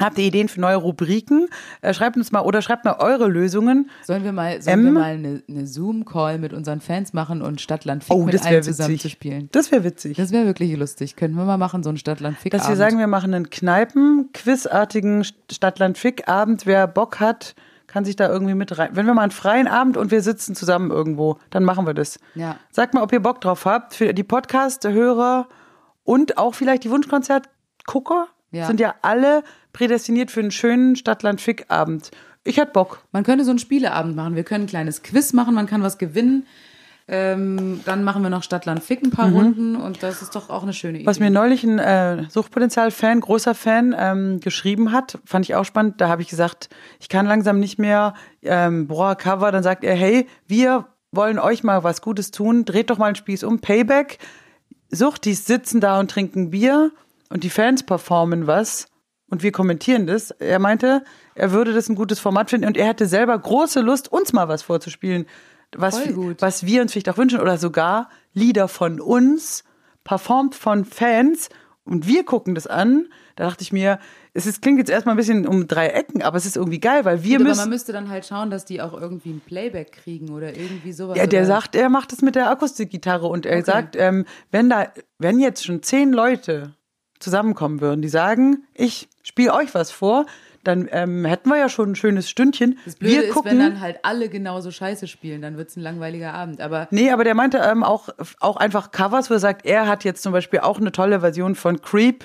Habt ihr Ideen für neue Rubriken? Äh, schreibt uns mal oder schreibt mal eure Lösungen.
Sollen wir mal, sollen
M?
wir mal eine, eine Zoom-Call mit unseren Fans machen und Stadtland Fick
Oh,
mit
das
allen
wäre
zusammen
witzig.
zu spielen?
Das wäre witzig.
Das wäre wirklich lustig. Könnten wir mal machen, so ein Stadtland Fick
Dass wir sagen, wir machen einen Kneipen-Quizartigen Stadtland Fick-Abend. Wer Bock hat, kann sich da irgendwie mit rein. Wenn wir mal einen freien Abend und wir sitzen zusammen irgendwo, dann machen wir das.
Ja.
Sagt mal, ob ihr Bock drauf habt. Für die Podcast-Hörer und auch vielleicht die Wunschkonzert-Gucker
Ja.
sind ja alle prädestiniert für einen schönen Stadtland-Fick-Abend. Ich hätte Bock.
Man könnte so einen Spieleabend machen. Wir können ein kleines Quiz machen, man kann was gewinnen. Ähm, dann machen wir noch Stadtland Fick ein paar Runden und das ist doch auch eine schöne Idee.
Mhm. Was mir neulich ein äh, Suchtpotenzial-Fan, großer Fan, ähm, geschrieben hat, fand ich auch spannend. Da habe ich gesagt, ich kann langsam nicht mehr, ähm, boah, Cover. Dann sagt er, hey, wir wollen euch mal was Gutes tun. Dreht doch mal einen Spieß um. Payback. Suchtis sitzen da und trinken Bier und die Fans performen was. und wir kommentieren das. Er meinte, er würde das ein gutes Format finden und er hätte selber große Lust, uns mal was vorzuspielen, was,
gut.
was wir uns vielleicht auch wünschen oder sogar Lieder von uns, performt von Fans und wir gucken das an. Da dachte ich mir, es ist, klingt jetzt erstmal ein bisschen um drei Ecken, aber es ist irgendwie geil, weil wir
Aber man
müssen.
müsste dann halt schauen, dass die auch irgendwie ein Playback kriegen oder irgendwie sowas.
Ja, der
oder
sagt, er macht es mit der Akustikgitarre und er
Okay.
sagt, ähm, wenn da, wenn jetzt schon zehn Leute zusammenkommen würden, die sagen, ich spiele euch was vor, dann ähm, hätten wir ja schon ein schönes Stündchen.
Das Blöde
wir
ist,
gucken.
wenn dann halt alle genauso scheiße spielen, dann wird's ein langweiliger Abend. Aber
Nee, aber der meinte ähm, auch, auch einfach Covers, wo er sagt, er hat jetzt zum Beispiel auch eine tolle Version von Creep.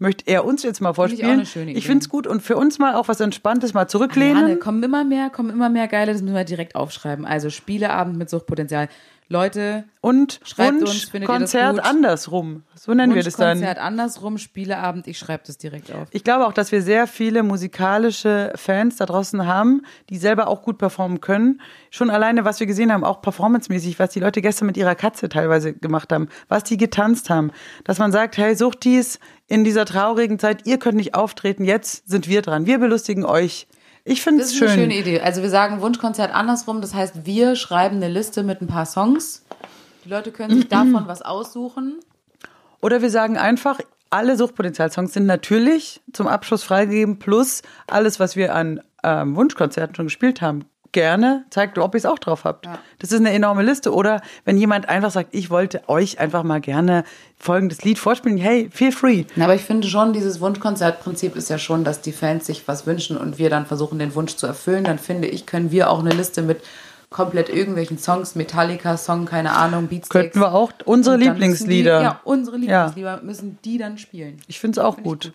Möchte er uns jetzt mal
ich
vorspielen?
schöne Idee.
Ich finde es gut und für uns mal auch was Entspanntes mal zurücklehnen.
Janne, kommen immer mehr, kommen immer mehr geile, das müssen wir direkt aufschreiben. Also Spieleabend mit Suchtpotenzial. Leute,
und
Schreibt uns,
Wunsch,
findet ihr das
Konzert
gut?
andersrum. So nennen wir das dann.
Wunschkonzert andersrum, Spieleabend, ich schreibe das direkt auf.
Ich glaube auch, dass wir sehr viele musikalische Fans da draußen haben, die selber auch gut performen können. Schon alleine, was wir gesehen haben, auch performancemäßig, was die Leute gestern mit ihrer Katze teilweise gemacht haben, was die getanzt haben. Dass man sagt, hey, Suchtis, in dieser traurigen Zeit, ihr könnt nicht auftreten, jetzt sind wir dran. Wir belustigen euch. Ich finde
Das
es
ist
schön.
eine schöne Idee. Also wir sagen Wunschkonzert andersrum, das heißt, wir schreiben eine Liste mit ein paar Songs. Die Leute können sich davon was aussuchen.
Oder wir sagen einfach, alle Suchtpotenzial-Songs sind natürlich zum Abschluss freigegeben, plus alles, was wir an ähm, Wunschkonzerten schon gespielt haben. Gerne zeigt, ob ihr es auch drauf habt. Das ist eine enorme Liste. Oder wenn jemand einfach sagt, ich wollte euch einfach mal gerne folgendes Lied vorspielen, hey, feel free.
Na, aber ich finde schon, dieses Wunschkonzertprinzip ist ja schon, dass die Fans sich was wünschen und wir dann versuchen, den Wunsch zu erfüllen. Dann finde ich, können wir auch eine Liste mit komplett irgendwelchen Songs, Metallica-Song, keine Ahnung, Beatsteaks.
Könnten wir auch unsere Lieblingslieder.
Die, ja, unsere Lieblingslieder müssen die dann spielen.
Ich finde es auch gut.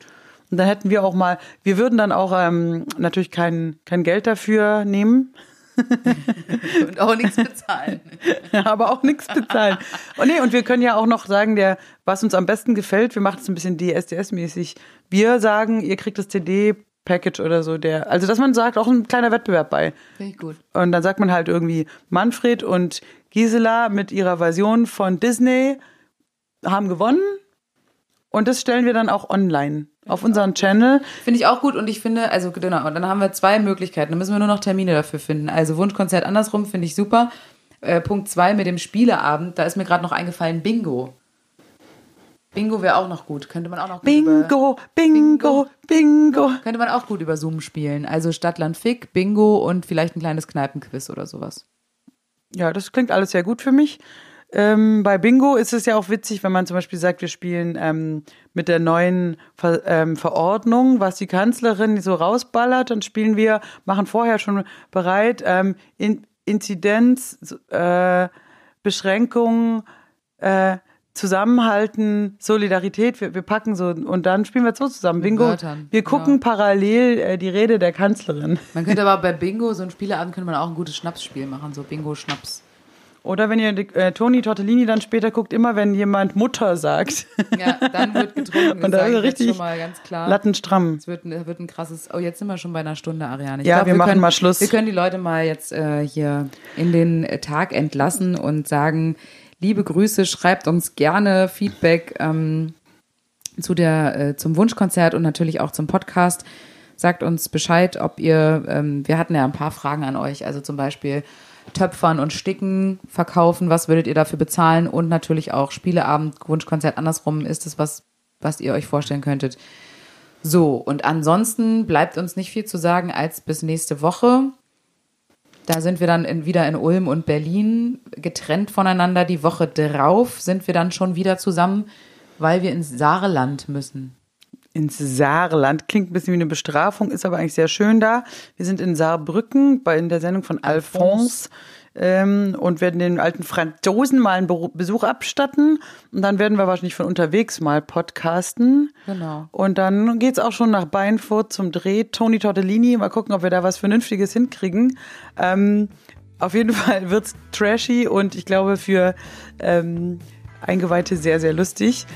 Und dann hätten wir auch mal, wir würden dann auch ähm, natürlich kein, kein Geld dafür nehmen.
Und auch nichts bezahlen.
aber auch nichts bezahlen. Und nee, und wir können ja auch noch sagen, der, was uns am besten gefällt, wir machen es ein bisschen DSDS-mäßig. Wir sagen, ihr kriegt das CD-Package oder so, der, also dass man sagt, auch ein kleiner Wettbewerb bei.
Finde ich gut.
Und dann sagt man halt irgendwie, Manfred und Gisela mit ihrer Version von Disney haben gewonnen. Und das stellen wir dann auch online auf unseren Channel.
Finde ich auch gut und ich finde, also genau, und dann haben wir zwei Möglichkeiten. Dann müssen wir nur noch Termine dafür finden. Also Wunschkonzert andersrum finde ich super. Äh, Punkt zwei mit dem Spieleabend, da ist mir gerade noch eingefallen, Bingo. Bingo wäre auch noch gut. Könnte man auch noch gut Über,
Bingo, Bingo, Bingo.
könnte man auch gut über Zoom spielen. Also Stadtland Fick, Bingo und vielleicht ein kleines Kneipenquiz oder sowas.
Ja, das klingt alles sehr gut für mich. Ähm, bei Bingo ist es ja auch witzig, wenn man zum Beispiel sagt, wir spielen ähm, mit der neuen Ver ähm, Verordnung, was die Kanzlerin so rausballert, dann spielen wir, machen vorher schon bereit, ähm, in Inzidenz, äh, Beschränkungen, äh, Zusammenhalten, Solidarität, wir, wir packen so und dann spielen wir so zusammen. Bingo.
Wörtern,
wir gucken
genau.
parallel äh, die Rede der Kanzlerin.
Man könnte aber bei Bingo, so ein Spieleabend, könnte man auch ein gutes Schnapsspiel machen, so Bingo-Schnaps.
Oder wenn ihr äh, Toni Tortellini dann später guckt, immer wenn jemand Mutter sagt.
Ja, dann wird getrunken.
Und da ist richtig
schon mal ganz klar.
Lattenstramm.
Es wird, ein- wird ein krasses. Oh, jetzt sind wir schon bei einer Stunde, Ariane. Ich
Ja,
glaub,
wir machen
können,
mal Schluss.
Wir können die Leute mal jetzt äh, hier in den Tag entlassen und sagen: Liebe Grüße, schreibt uns gerne Feedback ähm, zu der, äh, zum Wunschkonzert und natürlich auch zum Podcast. Sagt uns Bescheid, ob ihr, ähm, wir hatten ja ein paar Fragen an euch, also zum Beispiel Töpfern und Sticken verkaufen, was würdet ihr dafür bezahlen und natürlich auch Spieleabend, Wunschkonzert andersrum, ist es was, was ihr euch vorstellen könntet. So, und ansonsten bleibt uns nicht viel zu sagen als bis nächste Woche. Da sind wir dann in, wieder in Ulm und Berlin getrennt voneinander. Die Woche drauf sind wir dann schon wieder zusammen, weil wir ins Saarland müssen.
Ins Saarland. Klingt ein bisschen wie eine Bestrafung, ist aber eigentlich sehr schön da. Wir sind in Saarbrücken bei in der Sendung von Alphonse. Ähm, und werden den alten Franzosen mal einen Besuch abstatten. Und dann werden wir wahrscheinlich von unterwegs mal podcasten.
Genau.
Und dann geht's auch schon nach Beinfurt zum Dreh. Toni Tortellini, mal gucken, ob wir da was Vernünftiges hinkriegen. Ähm, auf jeden Fall wird's trashy und ich glaube für ähm, Eingeweihte sehr, sehr lustig.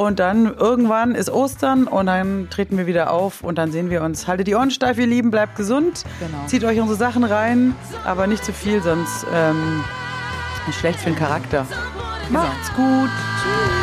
Und dann irgendwann ist Ostern und dann treten wir wieder auf und dann sehen wir uns. Haltet die Ohren steif, ihr Lieben, bleibt gesund.
Genau.
Zieht euch unsere Sachen rein, aber nicht zu viel, sonst ähm, ist schlecht für den Charakter. Macht's gut.
Tschüss.